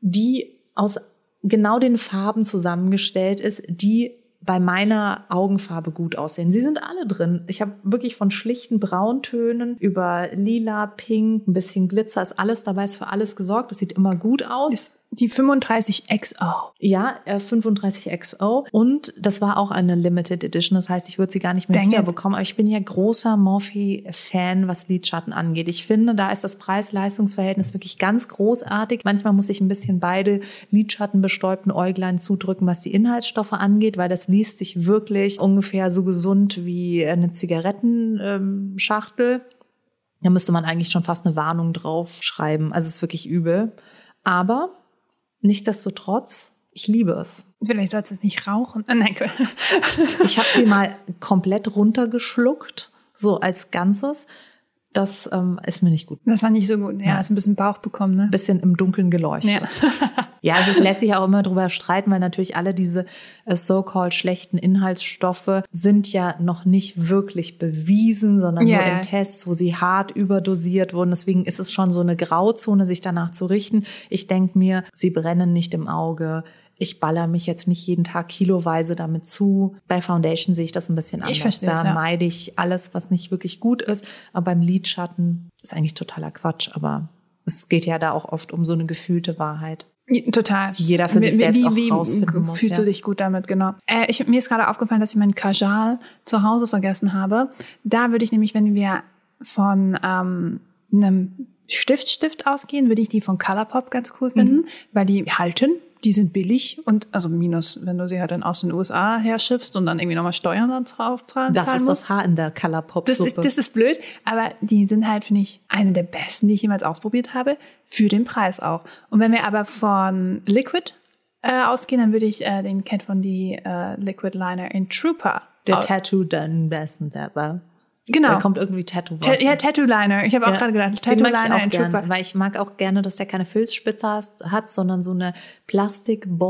S1: die aus genau den Farben zusammengestellt ist, die bei meiner Augenfarbe gut aussehen. Sie sind alle drin. Ich habe wirklich von schlichten Brauntönen über lila, pink, ein bisschen Glitzer, ist alles dabei, ist für alles gesorgt. Das sieht immer gut aus.
S2: ist die 35 XO.
S1: Ja, äh, 35 XO. Und das war auch eine Limited Edition. Das heißt, ich würde sie gar nicht mehr
S2: Dang
S1: wiederbekommen. Aber ich bin ja großer Morphe-Fan, was Lidschatten angeht. Ich finde, da ist das Preis-Leistungs-Verhältnis wirklich ganz großartig. Manchmal muss ich ein bisschen beide lidschattenbestäubten Äuglein zudrücken, was die Inhaltsstoffe angeht, weil das liest sich wirklich ungefähr so gesund wie eine Zigarettenschachtel. Da müsste man eigentlich schon fast eine Warnung drauf schreiben. Also es ist wirklich übel. Aber Nichtsdestotrotz, ich liebe es.
S2: Vielleicht sollst du es nicht rauchen. Ah, nein, <laughs>
S1: Ich habe sie mal komplett runtergeschluckt, so als Ganzes. Das ähm, ist mir nicht gut.
S2: das war nicht so gut. Ja, hast ein bisschen Bauch bekommen, ne?
S1: Ein bisschen im Dunkeln geleuchtet.
S2: Ja. <laughs>
S1: Ja, also es lässt sich auch immer drüber streiten, weil natürlich alle diese äh, so-called schlechten Inhaltsstoffe sind ja noch nicht wirklich bewiesen, sondern
S2: Ja,
S1: nur
S2: ja.
S1: in Tests, wo sie hart überdosiert wurden. Deswegen ist es schon so eine Grauzone, sich danach zu richten. Ich denke mir, sie brennen nicht im Auge. Ich baller mich jetzt nicht jeden Tag kiloweise damit zu. Bei Foundation sehe ich das ein bisschen anders.
S2: Ich verstehe
S1: da
S2: ja.
S1: meide ich alles, was nicht wirklich gut ist. Aber beim Lidschatten ist eigentlich totaler Quatsch, aber Es geht ja da auch oft um so eine gefühlte Wahrheit.
S2: Total.
S1: Jeder für sich
S2: Wie-
S1: selbst
S2: wie,
S1: auch
S2: wie
S1: rausfinden muss.
S2: Fühlst
S1: ja.
S2: du dich gut damit, genau. Äh, ich, mir ist gerade aufgefallen, dass ich meinen Kajal zu Hause vergessen habe. Da würde ich nämlich, wenn wir von ähm, einem Stiftstift ausgehen, würde ich die von Colourpop ganz cool finden,
S1: Mhm.
S2: weil die halten. Die sind billig und also minus, wenn du sie halt dann aus den USA herschiffst und dann irgendwie nochmal Steuern dann drauf zahlen
S1: Das ist
S2: musst.
S1: das Haar in der
S2: Das
S1: Colourpop-Suppe.
S2: ist, das ist blöd, aber die sind halt, finde ich, eine der besten, die ich jemals ausprobiert habe, für den Preis auch. Und wenn wir aber von Liquid äh, ausgehen, dann würde ich äh, den Cat von die äh, Liquid Liner in Trooper
S1: der
S2: aus.
S1: Tattoo dann besten dabei.
S2: Genau.
S1: Da kommt irgendwie Tattoo raus.
S2: Ja, Tattoo Liner. Ich habe auch gerade gedacht, Tattoo Liner in
S1: gern, weil ich mag auch gerne, dass der keine Filzspitze hat, sondern so eine
S2: Ich habe keine Ahnung,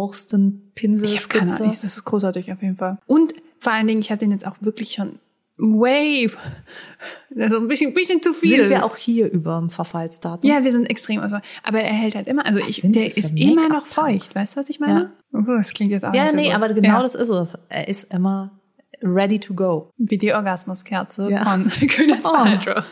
S1: Plastikborstenpinselspitze.
S2: das ist großartig auf jeden Fall. Und vor allen Dingen, ich habe den jetzt auch wirklich schon way, <laughs> also ein bisschen, bisschen zu viel.
S1: Sind wir auch hier über dem Verfallsdatum?
S2: Ja, wir sind extrem aus. Aber er hält halt immer, also ich, der ist immer noch feucht. Weißt du, was ich meine? Oh, das klingt jetzt auch
S1: Ja,
S2: nicht so
S1: nee,
S2: gut.
S1: aber genau
S2: ja.
S1: das ist es. Er ist immer ready to go.
S2: Wie die Orgasmuskerze
S1: Ja.
S2: von <laughs> Gwyneth
S1: Oh.
S2: Paltrow.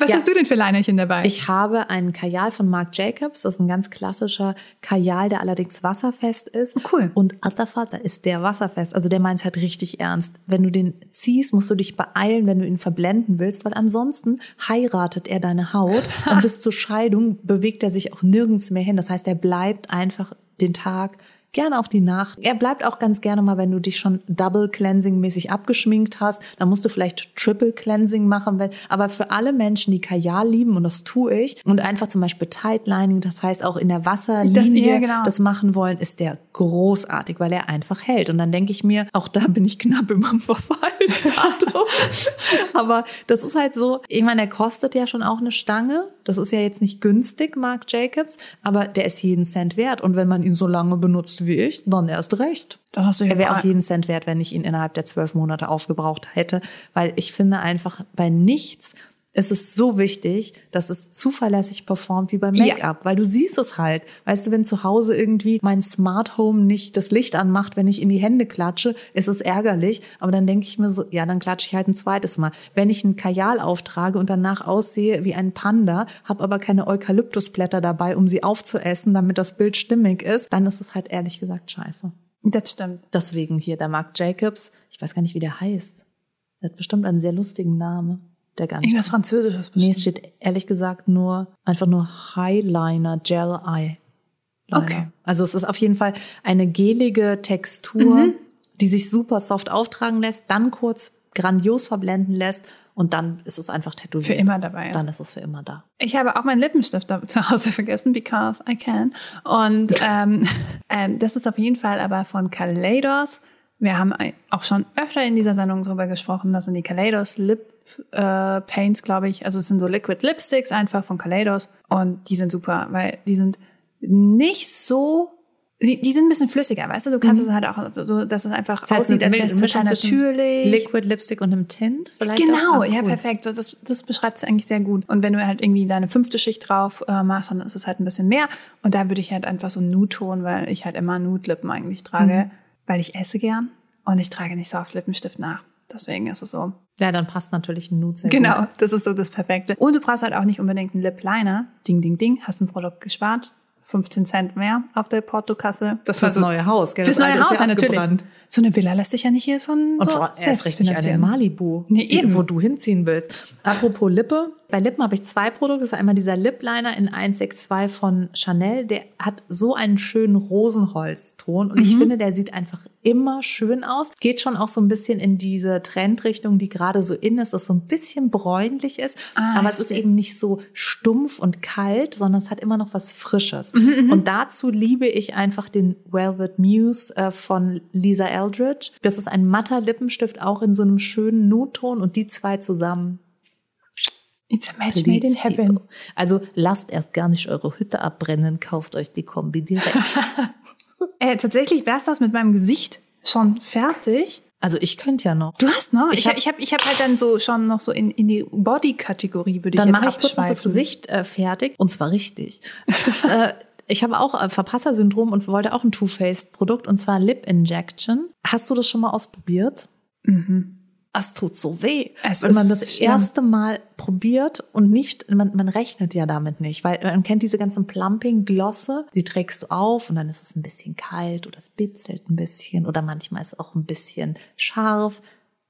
S2: Was
S1: Ja.
S2: hast du denn für Linerchen dabei?
S1: Ich habe einen Kajal von Marc Jacobs. Das ist ein ganz klassischer Kajal, der allerdings wasserfest ist.
S2: Oh, cool.
S1: Und alter Vater ist der wasserfest. Also der meint es halt richtig ernst. Wenn du den ziehst, musst du dich beeilen, wenn du ihn verblenden willst, weil ansonsten heiratet er deine Haut <laughs> und bis zur Scheidung bewegt er sich auch nirgends mehr hin. Das heißt, er bleibt einfach den Tag gerne auch die Nacht. Er bleibt auch ganz gerne mal, wenn du dich schon Double Cleansing mäßig abgeschminkt hast, dann musst du vielleicht Triple Cleansing machen. Wenn, aber für alle Menschen, die Kajal lieben, und das tue ich, und einfach zum Beispiel Tight Lining, das heißt auch in der Wasserlinie,
S2: ja, genau.
S1: das machen wollen, ist der großartig, weil er einfach hält. Und dann denke ich mir, auch da bin ich knapp <laughs> über dem Verfallsdatum. <laughs> aber das ist halt so, ich meine, der kostet ja schon auch eine Stange. Das ist ja jetzt nicht günstig, Marc Jacobs, aber der ist jeden Cent wert. Und wenn man ihn so lange benutzt wie ich, dann erst recht.
S2: Dann hast du
S1: Er wäre auch jeden Cent wert, wenn ich ihn innerhalb der zwölf Monate aufgebraucht hätte, weil ich finde einfach bei nichts ist es so wichtig, dass es zuverlässig performt wie beim
S2: Ja.
S1: Make-up, weil du siehst es halt. Weißt du, wenn zu Hause irgendwie mein Smart Home nicht das Licht anmacht, wenn ich in die Hände klatsche, ist es ärgerlich. Aber dann denke ich mir so, ja, dann klatsche ich halt ein zweites Mal. Wenn ich einen Kajal auftrage und danach aussehe wie ein Panda, habe aber keine Eukalyptusblätter dabei, um sie aufzuessen, damit das Bild stimmig ist, dann ist es halt ehrlich gesagt scheiße.
S2: Das stimmt.
S1: Deswegen hier der Marc Jacobs. Ich weiß gar nicht, wie der heißt. Der hat bestimmt einen sehr lustigen Namen. Der nicht.
S2: Irgendwas Französisches
S1: Nee,
S2: bestimmt.
S1: es steht ehrlich gesagt nur, einfach nur Highliner, Gel Eye. Liner.
S2: Okay.
S1: Also es ist auf jeden Fall eine gelige Textur, die sich super soft auftragen lässt, dann kurz grandios verblenden lässt und dann ist es einfach tätowiert.
S2: Für immer dabei.
S1: Dann ist es für immer da.
S2: Ich habe auch meinen Lippenstift <laughs> zu Hause vergessen, because I can. Und <laughs> ähm, ähm, das ist auf jeden Fall aber von Kaleidos. Wir haben ein- auch schon öfter in dieser Sendung drüber gesprochen. Das sind die Kaleidos Lip äh, Paints, glaube ich. Also es sind so Liquid Lipsticks einfach von Kaleidos. Und die sind super, weil die sind nicht so die, die sind ein bisschen flüssiger, weißt du? Du kannst es halt auch, so, dass es einfach
S1: Das heißt,
S2: aussieht, als wäre es total natürlich.
S1: Liquid Lipstick und einem Tint vielleicht
S2: Genau,
S1: auch? Ah,
S2: ja,
S1: cool.
S2: perfekt. Das, das beschreibt es eigentlich sehr gut. Und wenn du halt irgendwie deine fünfte Schicht drauf äh, machst, dann ist es halt ein bisschen mehr. Und da würde ich halt einfach so Nude-Ton, weil ich halt immer Nude-Lippen eigentlich trage, weil ich esse gern und ich trage nicht so oft Lippenstift nach. Deswegen ist es so.
S1: Ja, dann passt natürlich ein Nude sehr
S2: Genau,
S1: gut.
S2: das ist so das Perfekte. Und du brauchst halt auch nicht unbedingt einen Lip Liner. Ding, ding, ding, hast ein Produkt gespart. 15 Cent mehr auf der Portokasse. Das
S1: Fürs neue Haus, gell?
S2: Fürs
S1: Das
S2: neue Haus,
S1: ja,
S2: natürlich. So eine Villa lässt sich ja nicht hier von
S1: Und
S2: so
S1: vor erst richtig eine
S2: finanzieren.
S1: Malibu,
S2: Nee,
S1: die,
S2: eben.
S1: wo du hinziehen willst. Apropos Lippe. Bei Lippen habe ich zwei Produkte. Das ist einmal dieser Lip Liner in 162 von Chanel. Der hat so einen schönen Rosenholzton. Und
S2: Mhm.
S1: ich finde, der sieht einfach immer schön aus. Geht schon auch so ein bisschen in diese Trendrichtung, die gerade so in ist, dass so ein bisschen bräunlich ist.
S2: Ah,
S1: aber es ist eben nicht so stumpf und kalt, sondern es hat immer noch was Frisches.
S2: Mhm,
S1: und dazu liebe ich einfach den Velvet Muse äh, von Lisa Eldridge. Das ist ein matter Lippenstift, auch in so einem schönen Nude-Ton und die zwei zusammen.
S2: It's a match made in
S1: Please,
S2: heaven.
S1: people. Also lasst erst gar nicht eure Hütte abbrennen, kauft euch die Kombi direkt. <laughs>
S2: Äh, tatsächlich wär's das mit meinem Gesicht schon fertig.
S1: also ich könnte ja noch.
S2: Du hast noch?
S1: Ich
S2: Ich
S1: hab-
S2: habe ich hab, halt dann so schon noch so in, in die Body-Kategorie, würde ich
S1: Dann
S2: jetzt
S1: mache ich kurz noch das. Gesicht äh, fertig und zwar richtig. <laughs> äh, ich habe auch äh, Verpassersyndrom und wollte auch ein Too Faced Produkt und zwar Lip Injection. Hast du das schon mal ausprobiert?
S2: Mhm.
S1: es tut so weh.
S2: Es
S1: Wenn man das
S2: schlimm.
S1: erste Mal probiert und nicht, man, man rechnet ja damit nicht, weil man kennt diese ganzen Plumping-Glosse, die trägst du auf und dann ist es ein bisschen kalt oder es bitzelt ein bisschen oder manchmal ist es auch ein bisschen scharf.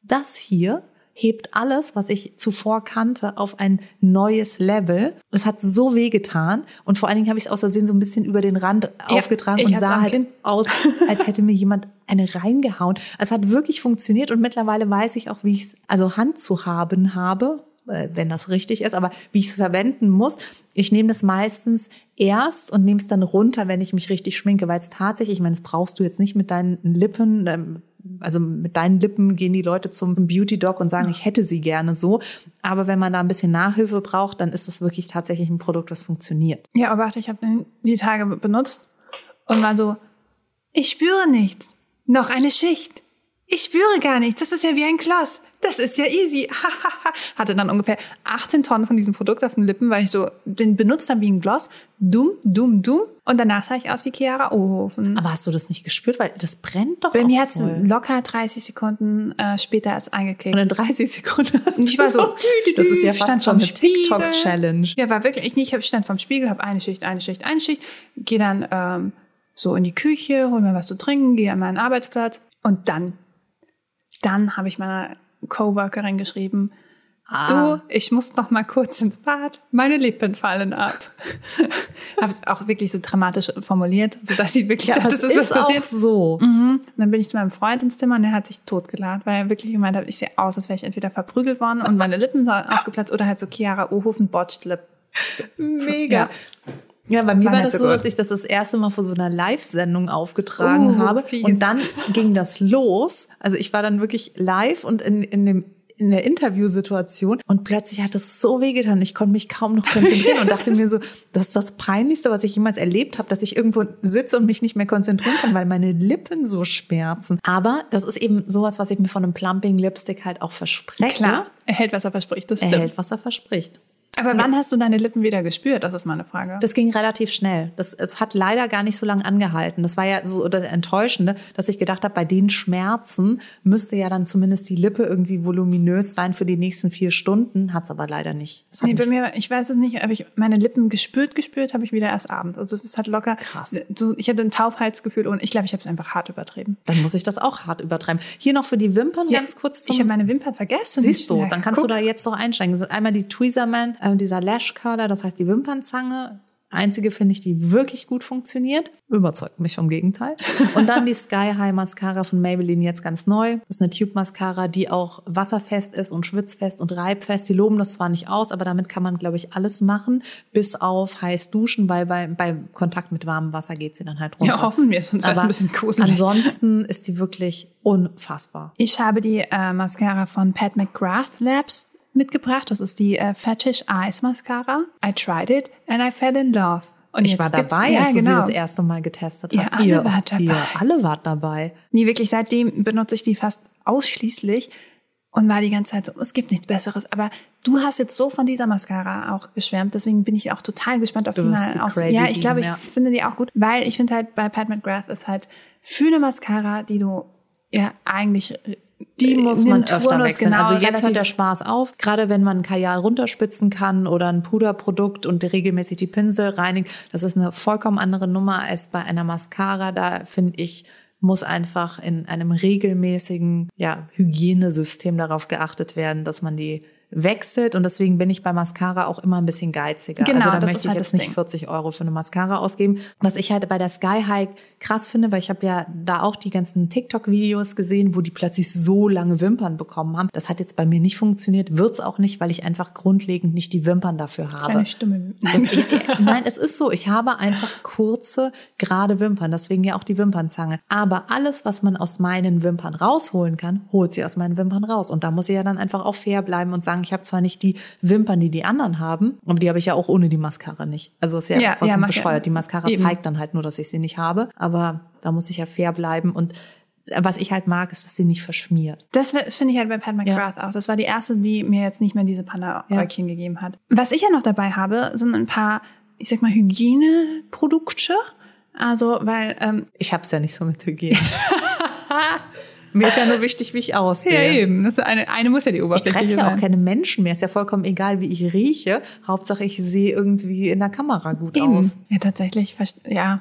S1: Das hier hebt alles, was ich zuvor kannte, auf ein neues Level. Es hat so weh getan und vor allen Dingen habe ich es aus Versehen so ein bisschen über den Rand
S2: Ja,
S1: aufgetragen und sah halt aus, <laughs> als hätte mir jemand eine reingehauen. Es hat wirklich funktioniert und mittlerweile weiß ich auch, wie ich es, also Hand zu haben habe, äh, wenn das richtig ist, aber wie ich es verwenden muss. Ich nehme das meistens erst und nehme es dann runter, wenn ich mich richtig schminke, weil es tatsächlich, ich meine, das brauchst du jetzt nicht mit deinen Lippen, ähm, also mit deinen Lippen gehen die Leute zum Beauty Doc und sagen, ich hätte sie gerne so. Aber wenn man da ein bisschen Nachhilfe braucht, dann ist das wirklich tatsächlich ein Produkt, das funktioniert.
S2: Ja, aber warte, ich habe die Tage benutzt und war so, ich spüre nichts. Noch eine Schicht. Ich spüre gar nichts. Das ist ja wie ein Kloss. Das ist ja easy. <laughs> Hatte dann ungefähr 18 Tonnen von diesem Produkt auf den Lippen, weil ich so den benutzt habe wie ein Gloss. Dumm, dumm, dumm. Und danach sah ich aus wie Chiara Ohofen.
S1: Aber hast du das nicht gespürt? Weil das brennt doch
S2: Bei mir hat es locker 30 Sekunden äh, später als eingekickt.
S1: Und in 30 Sekunden <laughs> hast
S2: Und ich war so, <laughs>
S1: das ist ja
S2: stand
S1: fast schon eine. TikTok-Challenge.
S2: Ja, war wirklich, ich, nicht, ich stand vorm Spiegel, habe eine Schicht, eine Schicht, eine Schicht, gehe dann ähm, so in die Küche, hol mir was zu trinken, gehe an meinen Arbeitsplatz und dann, dann habe ich meiner Coworkerin geschrieben,
S1: Ah.
S2: du, ich muss noch mal kurz ins Bad, meine Lippen fallen ab. <laughs> habe es auch wirklich so dramatisch formuliert, sodass sie wirklich
S1: Ja,
S2: dachte,
S1: das
S2: das ist was
S1: ist auch
S2: passiert.
S1: so.
S2: Mhm. Und dann bin ich zu meinem Freund ins Zimmer und der hat sich totgelacht, weil er wirklich gemeint hat, ich sehe aus, als wäre ich entweder verprügelt worden und meine Lippen sind <laughs> aufgeplatzt oder halt so Chiara Ohofen botched lip.
S1: Mega.
S2: Ja.
S1: Ja, bei mir
S2: War
S1: war das
S2: so
S1: so,
S2: gut.
S1: dass ich das das erste Mal vor so einer Live-Sendung aufgetragen
S2: Uh,
S1: habe.
S2: fies.
S1: Und dann ging das los. Also ich war dann wirklich live und in, in dem in der Interviewsituation und plötzlich hat es so wehgetan. Ich konnte mich kaum noch konzentrieren und dachte mir so, das ist das Peinlichste, was ich jemals erlebt habe, dass ich irgendwo sitze und mich nicht mehr konzentrieren kann, weil meine Lippen so schmerzen. Aber das ist eben sowas, was ich mir von einem Plumping Lipstick halt auch verspreche.
S2: Klar, er hält, was er verspricht, das
S1: Er
S2: stimmt.
S1: hält, was er verspricht.
S2: Aber wann hast du deine Lippen wieder gespürt? Das ist meine Frage.
S1: Das ging relativ schnell. Das, es hat leider gar nicht so lange angehalten. Das war ja so das Enttäuschende, dass ich gedacht habe, bei den Schmerzen müsste ja dann zumindest die Lippe irgendwie voluminös sein für die nächsten vier Stunden. Hat's aber leider nicht. Hat
S2: nee, bei mir, ich weiß es nicht, aber ich meine Lippen gespürt, gespürt habe ich wieder erst abends. Also es ist halt locker.
S1: Krass.
S2: So, ich hatte ein Taubheitsgefühl und ich glaube, ich habe es einfach hart übertrieben.
S1: dann muss ich das auch hart übertreiben. Hier noch für die Wimpern
S2: Ja,
S1: ganz kurz zum
S2: Ich habe meine Wimpern vergessen.
S1: Siehst du, dann kannst
S2: guck.
S1: du da jetzt doch einsteigen. Das sind einmal die Tweezerman, äh, dieser Lash Curler, das heißt die Wimpernzange. Einzige finde ich, die wirklich gut funktioniert. Überzeugt mich vom Gegenteil. <laughs> Und dann die Sky High Mascara von Maybelline jetzt ganz neu. Das ist eine Tube Mascara, die auch wasserfest ist und schwitzfest und reibfest. Die loben das zwar nicht aus, aber damit kann man, glaube ich, alles machen, bis auf heiß duschen, weil bei, bei Kontakt mit warmem Wasser geht sie dann halt runter.
S2: Ja, hoffen wir, sonst wäre ein bisschen gruselig.
S1: ansonsten ist die wirklich unfassbar.
S2: Ich habe die äh, Mascara von Pat McGrath Labs mitgebracht. Das ist die äh, Fetish Eyes Mascara. I tried it and I fell in love. Und
S1: Ich war dabei,
S2: ja,
S1: als du
S2: genau.
S1: sie das erste Mal getestet
S2: Ihr
S1: hast.
S2: alle wart dabei.
S1: Ihr alle wart dabei.
S2: Nee, wirklich, seitdem benutze ich die fast ausschließlich und war die ganze Zeit so, es gibt nichts Besseres. Aber du hast jetzt so von dieser Mascara auch geschwärmt, deswegen bin ich auch total gespannt auf
S1: Du
S2: die mal aus. Ja, ich glaube, ich
S1: ja.
S2: finde die auch gut, weil ich finde halt bei Pat McGrath ist halt für eine Mascara, die du ja eigentlich
S1: Die muss man öfter wechseln.
S2: genau,
S1: also jetzt hört der Spaß auf. Gerade wenn man Kajal runterspitzen kann oder ein Puderprodukt und regelmäßig die Pinsel reinigt. Das ist eine vollkommen andere Nummer als bei einer Mascara. Da finde ich, muss einfach in einem regelmäßigen ja, Hygienesystem darauf geachtet werden, dass man die wechselt und deswegen bin ich bei Mascara auch immer ein bisschen geiziger.
S2: Genau,
S1: also da möchte ich
S2: halt
S1: jetzt nicht
S2: Ding.
S1: 40 Euro für eine Mascara ausgeben. Was ich halt bei der Sky High krass finde, weil ich habe ja da auch die ganzen TikTok-Videos gesehen, wo die plötzlich so lange Wimpern bekommen haben. Das hat jetzt bei mir nicht funktioniert, wird's auch nicht, weil ich einfach grundlegend nicht die Wimpern dafür habe.
S2: Kleine Stimme.
S1: Ich, nein, es ist so. Ich habe einfach kurze, gerade Wimpern. Deswegen ja auch die Wimpernzange. Aber alles, was man aus meinen Wimpern rausholen kann, holt sie aus meinen Wimpern raus. Und da muss ich ja dann einfach auch fair bleiben und sagen, ich habe zwar nicht die Wimpern, die die anderen haben, aber die habe ich ja auch ohne die Mascara nicht. Also ist ja,
S2: Ja,
S1: vollkommen
S2: ja, ja-
S1: bescheuert. Die Mascara
S2: eben.
S1: zeigt dann halt nur, dass ich sie nicht habe. Aber da muss ich ja fair bleiben. Und was ich halt mag, ist, dass sie nicht verschmiert.
S2: Das finde ich halt bei Pat McGrath auch. Das war die erste, die mir jetzt nicht mehr diese Panda-Äugchen gegeben hat. Was ich ja noch dabei habe, sind ein paar, ich sag mal, Hygieneprodukte. Also, weil, ähm,
S1: Ich hab's ja nicht so mit Hygiene. <laughs> Mir ist ja nur wichtig, wie ich aussehe.
S2: Ja, eben. Das eine, eine muss ja die
S1: Ich
S2: Oberfläche
S1: treffe ja auch
S2: sein.
S1: keine Menschen mehr. Ist ja vollkommen egal, wie ich rieche. Hauptsache, ich sehe irgendwie in der Kamera gut
S2: Eben.
S1: aus.
S2: Ja, tatsächlich. Ja.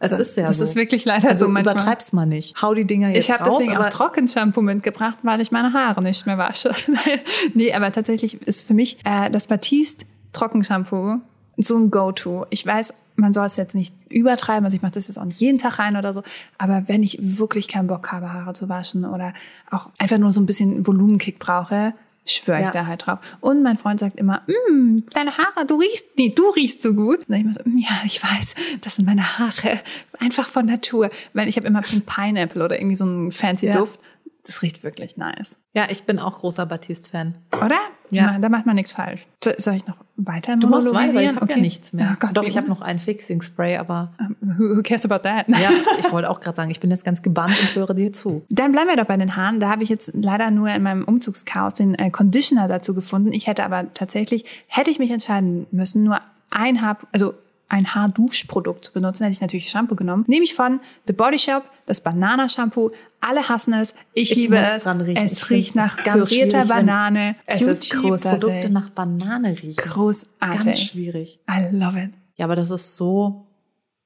S1: Es ist ja
S2: Das
S1: so.
S2: ist wirklich leider
S1: also
S2: so manchmal.
S1: übertreib's mal nicht. Hau die Dinger jetzt
S2: Ich habe deswegen auch Trockenshampoo mitgebracht, weil ich meine Haare nicht mehr wasche. <laughs> nee, aber tatsächlich ist für mich äh, das Batiste Trockenshampoo so ein Go-To. Ich weiß, man soll es jetzt nicht übertreiben, also ich mache das jetzt auch nicht jeden Tag rein oder so, aber wenn ich wirklich keinen Bock habe, Haare zu waschen oder auch einfach nur so ein bisschen Volumenkick brauche, schwöre ich
S1: Ja.
S2: da halt drauf. Und mein Freund sagt immer, mm, deine Haare, du riechst, nee, du riechst so gut. Und ich immer so, "Mm, ja, ich weiß, das sind meine Haare, einfach von Natur. Weil ich habe immer Pink Pineapple oder irgendwie so einen fancy
S1: Ja.
S2: Duft. Das riecht wirklich nice.
S1: ja, ich bin auch großer Batiste-Fan.
S2: Oder?
S1: Ja.
S2: Ja. Da macht man nichts falsch. So, soll ich noch weiter
S1: Du machst weiter, ich habe ja nichts mehr.
S2: Oh Gott,
S1: Doch, ich habe noch ein Fixing-Spray, aber
S2: Who, who cares about that?
S1: ja, <laughs> ich wollte auch gerade sagen, ich bin jetzt ganz gebannt und höre dir zu.
S2: Dann bleiben wir doch bei den Haaren. Da habe ich jetzt leider nur in meinem Umzugschaos den äh, Conditioner dazu gefunden. Ich hätte aber tatsächlich, hätte ich mich entscheiden müssen, nur ein Haar, also ein Haarduschprodukt zu benutzen, hätte ich natürlich Shampoo genommen. Nehme ich von The Body Shop, das Banana Shampoo. Alle hassen es. Ich,
S1: Ich
S2: liebe es. Es
S1: Ich
S2: riecht nach pürierter Banane. Es ist
S1: Produkte
S2: großartig.
S1: nach Banane riechen.
S2: Großartig.
S1: Ganz schwierig.
S2: I love it.
S1: Ja, aber das ist so,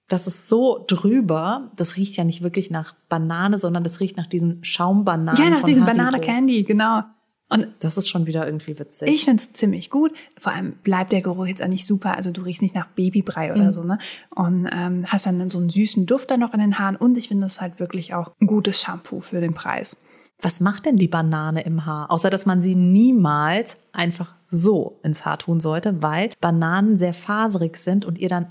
S1: das ist so drüber. Das riecht ja nicht wirklich nach Banane, sondern das riecht nach diesen Schaumbananen.
S2: Ja, nach diesem. Banana Candy, genau. Und
S1: Das ist schon wieder irgendwie witzig.
S2: Ich finde es ziemlich gut. Vor allem bleibt der Geruch jetzt auch nicht super. Also du riechst nicht nach Babybrei oder so, ne? Und ähm, hast dann so einen süßen Duft dann noch in den Haaren. Und ich finde es halt wirklich auch ein gutes Shampoo für den Preis.
S1: Was macht denn die Banane im Haar? Außer, dass man sie niemals einfach so ins Haar tun sollte, weil Bananen sehr faserig sind und ihr dann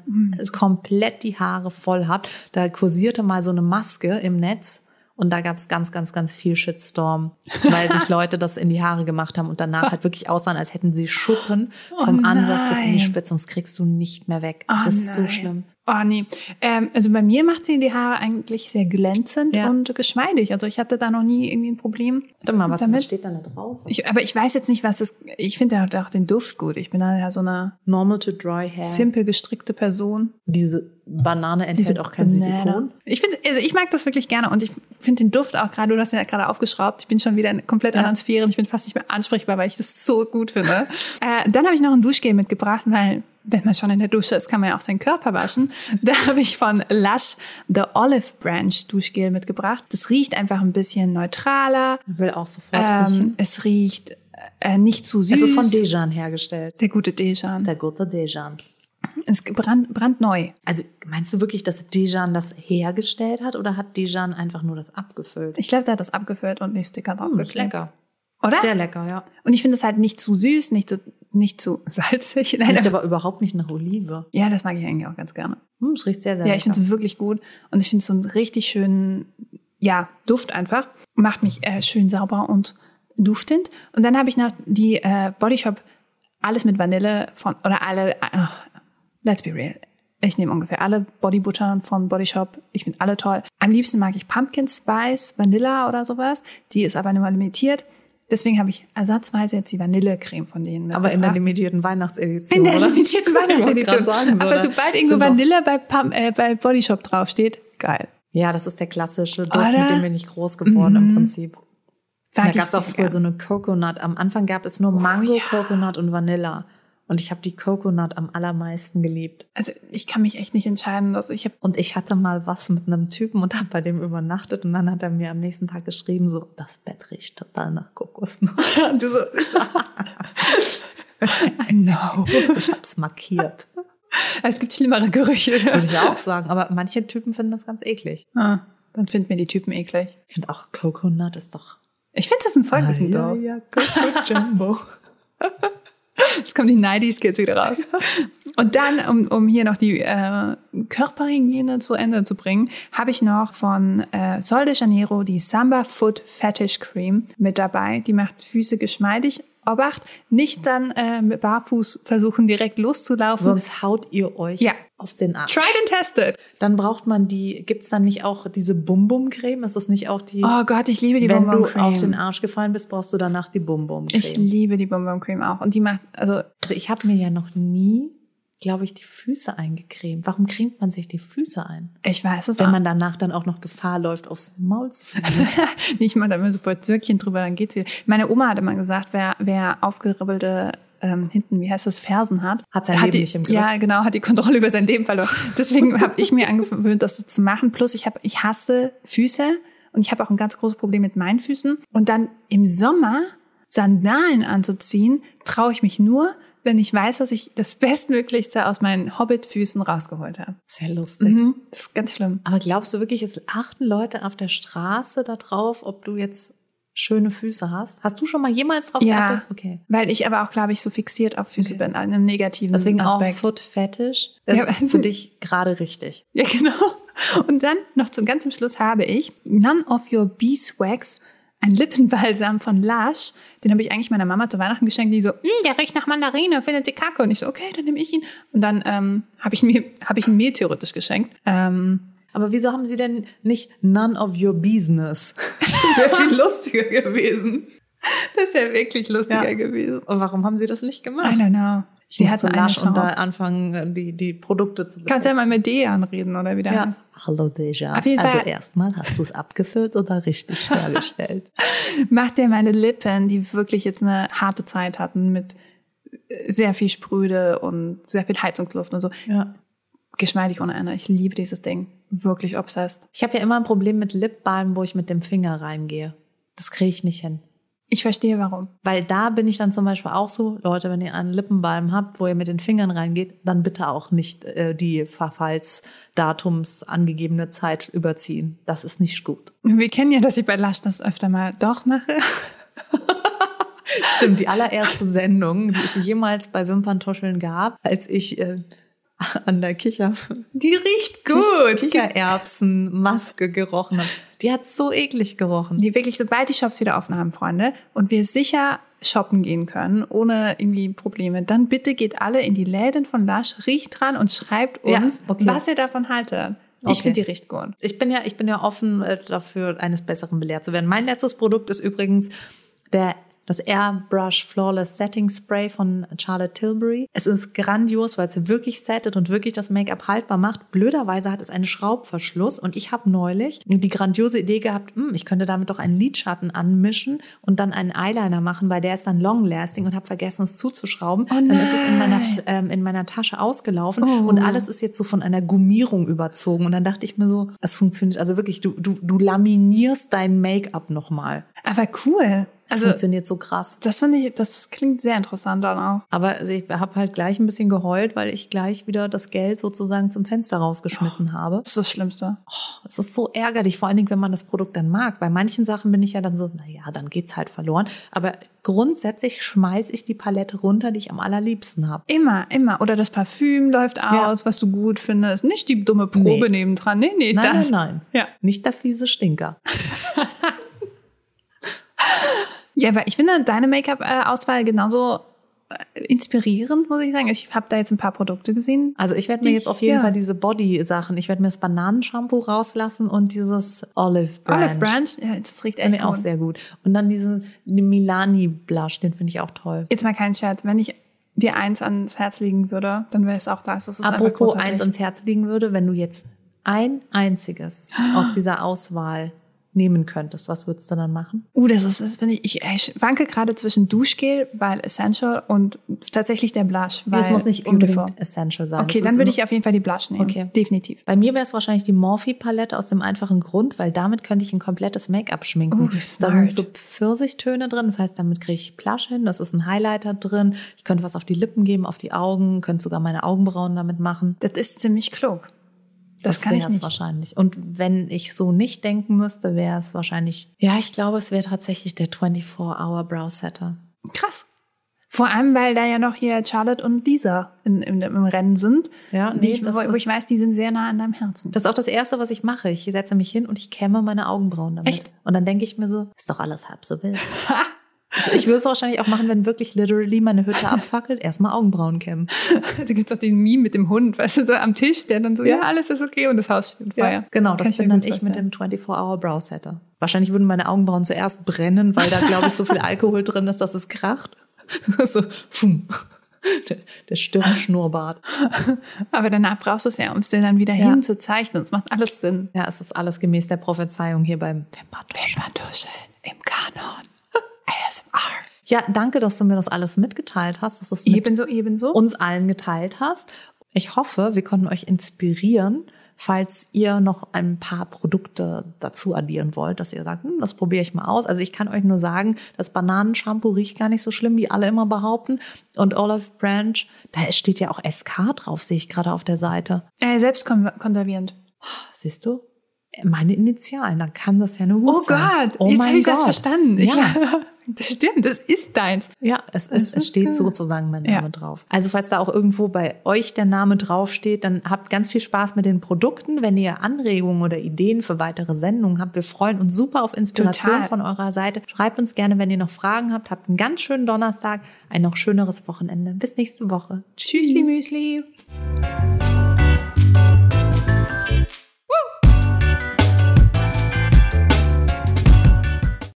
S1: komplett die Haare voll habt. Da kursierte mal so eine Maske im Netz und da gab es ganz, ganz, ganz viel Shitstorm, weil sich <laughs> Leute das in die Haare gemacht haben und danach halt wirklich aussahen, als hätten sie Schuppen vom
S2: Oh
S1: Ansatz bis in die. Spitze und das kriegst du nicht mehr weg.
S2: Oh
S1: Das ist so
S2: nein.
S1: schlimm.
S2: Oh nee. Ähm, also bei mir macht sie die Haare eigentlich sehr glänzend
S1: Ja.
S2: und geschmeidig. Also ich hatte da noch nie irgendwie ein Problem.
S1: Warte mal, was, was steht da drauf?
S2: Ich, aber ich weiß jetzt nicht, was das. Ich finde halt auch den Duft gut. Ich bin da ja so eine
S1: Normal to dry hair.
S2: simpel gestrickte Person.
S1: Diese Banane enthält auch kein
S2: Banana.
S1: Silikon.
S2: Ich finde, also ich mag das wirklich gerne und ich finde den Duft auch gerade, du hast ihn ja gerade aufgeschraubt, ich bin schon wieder in komplett
S1: Ja.
S2: anderen Sphären, ich bin fast nicht mehr ansprechbar, weil ich das so gut finde. <laughs> äh, dann habe ich noch ein Duschgel mitgebracht, weil wenn man schon in der Dusche ist, kann man ja auch seinen Körper waschen. <laughs> Da habe ich von Lush The Olive Branch Duschgel mitgebracht. Das riecht einfach ein bisschen neutraler.
S1: Ich will auch sofort
S2: Ähm,
S1: riechen.
S2: es riecht äh, nicht zu süß.
S1: Es ist von Dejan hergestellt.
S2: der gute Dejan.
S1: Der gute Dejan.
S2: Es ist brand, brandneu.
S1: Also meinst du wirklich, dass Dejan das hergestellt hat oder hat Dejan einfach nur das abgefüllt?
S2: Ich glaube, der hat das abgefüllt und die Sticker drauf
S1: Hm, ist lecker.
S2: Oder?
S1: Sehr lecker, ja.
S2: Und ich finde es halt nicht zu süß, nicht zu, nicht zu <laughs> salzig. Nein,
S1: riecht
S2: aber,
S1: überhaupt nicht nach Olive.
S2: ja, das mag ich eigentlich auch ganz gerne.
S1: Hm, es riecht sehr, sehr
S2: Ja, ich finde es wirklich gut. Und ich finde es so einen richtig schönen, ja, Duft einfach. Macht mich äh, schön sauber und duftend. Und dann habe ich noch die äh, Body Shop alles mit Vanille von, oder alle, äh, let's be real. Ich nehme ungefähr alle Bodybuttern von Body Shop. Ich finde alle toll. Am liebsten mag ich Pumpkin Spice, Vanilla oder sowas. Die ist aber nur limitiert. Deswegen habe ich ersatzweise jetzt die Vanillecreme von denen
S1: aber in der limitierten Weihnachtsedition,
S2: In der
S1: oder?
S2: limitierten <laughs> Weihnachtsedition.
S1: sagen, so,
S2: Aber sobald irgendwo Vanille bei, Pump, äh, bei Body Shop draufsteht, geil.
S1: Ja, das ist der klassische Duft,
S2: Oder?
S1: mit dem bin ich groß geworden im Prinzip.
S2: Mag
S1: Da gab es auch früher
S2: gern.
S1: so eine Coconut. Am Anfang gab es nur Mango,
S2: ja.
S1: Coconut und Vanilla. Und ich habe die Coconut am allermeisten geliebt.
S2: Also ich kann mich echt nicht entscheiden, dass ich habe.
S1: Und ich hatte mal was mit einem Typen und habe bei dem übernachtet und dann hat er mir am nächsten Tag geschrieben, so, das Bett riecht total nach Kokosnuss. <laughs>
S2: Du so, I know. <laughs>
S1: Ich hab's markiert.
S2: Es gibt schlimmere Gerüche.
S1: Würde ich auch sagen. Aber manche Typen finden das ganz eklig.
S2: Ah, dann finden mir die Typen eklig.
S1: Ich finde auch Coconut ist doch.
S2: Ich finde das ein voll guten
S1: ja, ja, Coco Jumbo. <laughs>
S2: Jetzt kommen die 90s-Kids wieder raus. Und dann, um, um hier noch die äh, Körperhygiene zu Ende zu bringen, habe ich noch von äh, Sol de Janeiro die Samba Foot Fetish Cream mit dabei. Die macht Füße geschmeidig. Obacht, nicht dann äh, mit Barfuß versuchen, direkt loszulaufen.
S1: Sonst haut ihr euch
S2: Ja.
S1: Auf den Arsch.
S2: Tried and tested.
S1: Dann braucht man die, gibt's dann nicht auch diese Bum-Bum-Creme? Ist das nicht auch die,
S2: Oh Gott, ich liebe die
S1: wenn
S2: Bonbon
S1: du auf den Arsch gefallen bist, brauchst du danach die Bum-Bum-Creme?
S2: ich liebe die Cream auch. Und die macht, also
S1: Also ich habe mir ja noch nie glaube ich, die Füße eingecremt. Warum cremt man sich die Füße ein?
S2: Ich weiß es
S1: Wenn
S2: auch.
S1: man danach dann auch noch Gefahr läuft, aufs Maul zu fliegen. <laughs>
S2: Nicht mal, da immer sofort Söckchen drüber, dann geht's wieder. Meine Oma hatte mal gesagt, wer, wer aufgeribbelte ähm, hinten, wie heißt das, Fersen hat,
S1: Hat sein
S2: hat
S1: Leben
S2: die,
S1: nicht im Griff.
S2: Ja, genau, hat die Kontrolle über sein Leben verloren. Deswegen habe ich mir angewöhnt, das so zu machen. Plus ich habe, ich hasse Füße und ich habe auch ein ganz großes Problem mit meinen Füßen. Und dann im Sommer Sandalen anzuziehen, traue ich mich nur, wenn ich weiß, dass ich das Bestmöglichste aus meinen Hobbit-Füßen rausgeholt habe.
S1: Sehr lustig.
S2: Mhm, das ist ganz schlimm.
S1: Aber glaubst du wirklich, es achten Leute auf der Straße darauf, ob du jetzt schöne Füße hast? Hast du schon mal jemals drauf
S2: Ja.
S1: geachtet? Okay.
S2: Weil ich aber auch, glaube ich, so fixiert auf Füße
S1: Okay.
S2: bin, an einem negativen
S1: Deswegen auch
S2: Aspekt.
S1: Foot Fetish. Das
S2: Ja.
S1: ist für dich gerade richtig. <laughs>
S2: Ja, genau. Und dann noch zum ganz zum Schluss habe ich None of Your Beeswax, ein Lippenbalsam von Lush. Den habe ich eigentlich meiner Mama zu Weihnachten geschenkt, die so, "Mm, der riecht nach Mandarine, findet sie kacke. Und ich so, okay, dann nehme ich ihn. Und dann ähm, habe ich, mir habe ich ihn mir theoretisch geschenkt. Ähm,
S1: Aber wieso haben sie denn nicht None of Your Business? <laughs> Das wäre viel lustiger gewesen.
S2: das wäre wirklich lustiger
S1: Ja.
S2: gewesen.
S1: Und warum haben sie das nicht
S2: I
S1: gemacht?
S2: don't know.
S1: Ich
S2: Sie
S1: zu
S2: eine
S1: lasch und da anfangen, die, die Produkte zu
S2: Kannst ja mal mit Dejan reden, oder wie der
S1: Ja.
S2: heißt.
S1: Hallo Deja.
S2: Auf jeden
S1: also
S2: Fall-
S1: erstmal hast du es abgefüllt oder richtig <laughs> hergestellt?
S2: macht der meine Lippen, die wirklich jetzt eine harte Zeit hatten mit sehr viel Sprüde und sehr viel Heizungsluft und so.
S1: ja.
S2: Geschmeidig ohne Ende. Ich liebe dieses Ding. Wirklich obsessed.
S1: Ich habe ja immer ein Problem mit Lipbalm, wo ich mit dem Finger reingehe. Das kriege ich nicht hin.
S2: Ich verstehe warum.
S1: Weil da bin ich dann zum Beispiel auch so, Leute, wenn ihr einen Lippenbalm habt, wo ihr mit den Fingern reingeht, dann bitte auch nicht äh, die Verfallsdatums angegebene Zeit überziehen. Das ist nicht gut.
S2: Wir kennen ja, dass ich bei Lush das öfter mal doch mache. <laughs>
S1: Stimmt, die allererste Sendung, die es jemals bei Wimperntuscheln gab, als ich äh, <laughs> an der Kicher,
S2: Die riecht gut.
S1: Kichererbsenmaske gerochen habe. Die hat so eklig gerochen.
S2: Die wirklich, sobald die Shops wieder offen haben, Freunde, und wir sicher shoppen gehen können, ohne irgendwie Probleme, dann bitte geht alle in die Läden von Lush, riecht dran und schreibt
S1: Ja,
S2: uns,
S1: okay.
S2: was ihr davon haltet. Ich
S1: Okay.
S2: finde, die riecht gut.
S1: Ich bin ja, ich bin ja offen äh, dafür, eines Besseren belehrt zu werden. Mein letztes Produkt ist übrigens der das Airbrush Flawless Setting Spray von Charlotte Tilbury. Es ist grandios, weil es wirklich settet und wirklich das Make-up haltbar macht. Blöderweise hat es einen Schraubverschluss und ich habe neulich die grandiose Idee gehabt, hm, ich könnte damit doch einen Lidschatten anmischen und dann einen Eyeliner machen, weil der ist dann long-lasting und habe vergessen, es zuzuschrauben. dann ist es in meiner, ähm, in meiner Tasche ausgelaufen
S2: Oh.
S1: und alles ist jetzt so von einer Gummierung überzogen. Und dann dachte ich mir so, es funktioniert, also wirklich, du, du, du laminierst dein Make-up nochmal.
S2: Aber cool.
S1: Das
S2: Also,
S1: funktioniert so krass.
S2: das finde ich, das klingt sehr interessant dann auch.
S1: Aber also ich habe halt gleich ein bisschen geheult, weil ich gleich wieder das Geld sozusagen zum Fenster rausgeschmissen habe.
S2: Das ist das Schlimmste.
S1: Oh, es ist so ärgerlich, vor allen Dingen, wenn man das Produkt dann mag. Bei manchen Sachen bin ich ja dann so, naja, dann geht's halt verloren. Aber grundsätzlich schmeiß ich die Palette runter, die ich am allerliebsten habe.
S2: Immer, immer. Oder das Parfüm läuft
S1: Ja.
S2: aus, was du gut findest. Nicht die dumme Probe
S1: Nee.
S2: nebendran. Nee, nee,
S1: Nein,
S2: das.
S1: nein, nein.
S2: Ja.
S1: Nicht der fiese Stinker. <laughs>
S2: Ja, aber ich finde deine Make-up-Auswahl genauso äh, inspirierend, muss ich sagen. Also Ich habe da jetzt ein paar Produkte gesehen.
S1: Also ich werde mir jetzt auf jeden
S2: ja.
S1: Fall diese Body-Sachen, ich werde mir das Bananenshampoo rauslassen und dieses Olive Branch.
S2: Olive Branch, ja, das riecht echt
S1: auch sehr gut. Und dann diesen den Milani Blush, den finde ich auch toll.
S2: Jetzt mal kein Scherz. Wenn ich dir eins ans Herz legen würde, dann wäre es auch das. das ist
S1: Apropos eins ans Herz liegen würde, wenn du jetzt ein einziges aus dieser Auswahl nehmen könntest, was würdest du dann machen?
S2: Uh, das ist, das finde ich, ich, ich wanke gerade zwischen Duschgel, weil Essential und tatsächlich der Blush, weil
S1: es muss nicht
S2: Beautiful.
S1: unbedingt essential sein.
S2: Okay,
S1: Es
S2: dann würde ich auf jeden Fall die Blush nehmen.
S1: Okay.
S2: Definitiv.
S1: Bei mir wäre es wahrscheinlich die Morphe-Palette aus dem einfachen Grund, weil damit könnte ich ein komplettes Make-up schminken.
S2: Oh,
S1: da
S2: smart.
S1: sind so Pfirsichtöne drin, das heißt, damit kriege ich Blush hin, das ist ein Highlighter drin. Ich könnte was auf die Lippen geben, auf die Augen, könnte sogar meine Augenbrauen damit machen.
S2: Das ist ziemlich klug. Das, kann ich nicht.
S1: wahrscheinlich. Und wenn ich so nicht denken müsste, wäre es wahrscheinlich, ja, ich glaube, es wäre tatsächlich der 24-Hour Brow Setter.
S2: Krass. Vor allem, weil da ja noch hier Charlotte und Lisa in, im, im Rennen sind.
S1: Ja, nee,
S2: ich,
S1: das
S2: wo, wo ich
S1: ist-
S2: weiß, die sind sehr nah an deinem Herzen.
S1: Das ist auch das Erste, was ich mache. Ich setze mich hin und ich kämme meine Augenbrauen damit.
S2: Echt?
S1: Und dann denke ich mir so, ist doch alles halb so wild. <laughs> Also ich würde es wahrscheinlich auch machen, wenn wirklich literally meine Hütte <laughs> abfackelt, erstmal Augenbrauen kämmen. <laughs>
S2: da gibt's doch den Meme mit dem Hund, weißt du, so am Tisch, der dann so, ja,
S1: Ja.
S2: alles ist okay und das Haus steht in Feuer.
S1: Genau,
S2: Kann
S1: das
S2: ich
S1: bin dann ich mit dem 24-Hour Brow Setter. Wahrscheinlich würden meine Augenbrauen zuerst brennen, weil da, glaube ich, so viel <laughs> Alkohol drin ist, dass es kracht. so, fum. Der, der Stirnschnurrbart.
S2: Aber danach brauchst du es ja, um es dir dann wieder
S1: Ja.
S2: hinzuzeichnen. Es macht alles Sinn.
S1: Ja, es ist alles gemäß der Prophezeiung hier beim Wimperntusch.
S2: Wimperntusche im Kanon. ASMR.
S1: Ja, danke, dass du mir das alles mitgeteilt hast, dass du es
S2: Ebenso, ebenso.
S1: uns allen geteilt hast. Ich hoffe, wir konnten euch inspirieren, falls ihr noch ein paar Produkte dazu addieren wollt, dass ihr sagt, hm, das probiere ich mal aus. Also ich kann euch nur sagen, das Bananenshampoo riecht gar nicht so schlimm, wie alle immer behaupten. Und Olive Branch, da steht ja auch SK drauf, sehe ich gerade auf der Seite.
S2: äh, selbstkonservierend.
S1: Siehst du? Meine Initialen, dann kann das ja nur gut
S2: Oh
S1: sein.
S2: Gott, jetzt habe ich das verstanden. Ich,
S1: ja. <laughs>
S2: das stimmt, das ist deins.
S1: Ja, es,
S2: Das
S1: es
S2: ist
S1: steht sozusagen mein
S2: Ja.
S1: Name drauf. Also falls da auch irgendwo bei euch der Name draufsteht, dann habt ganz viel Spaß mit den Produkten. Wenn ihr Anregungen oder Ideen für weitere Sendungen habt, wir freuen uns super auf Inspiration
S2: Total.
S1: von eurer Seite. Schreibt uns gerne, wenn ihr noch Fragen habt. Habt einen ganz schönen Donnerstag, ein noch schöneres Wochenende. Bis nächste Woche.
S2: Tschüssli, Müsli.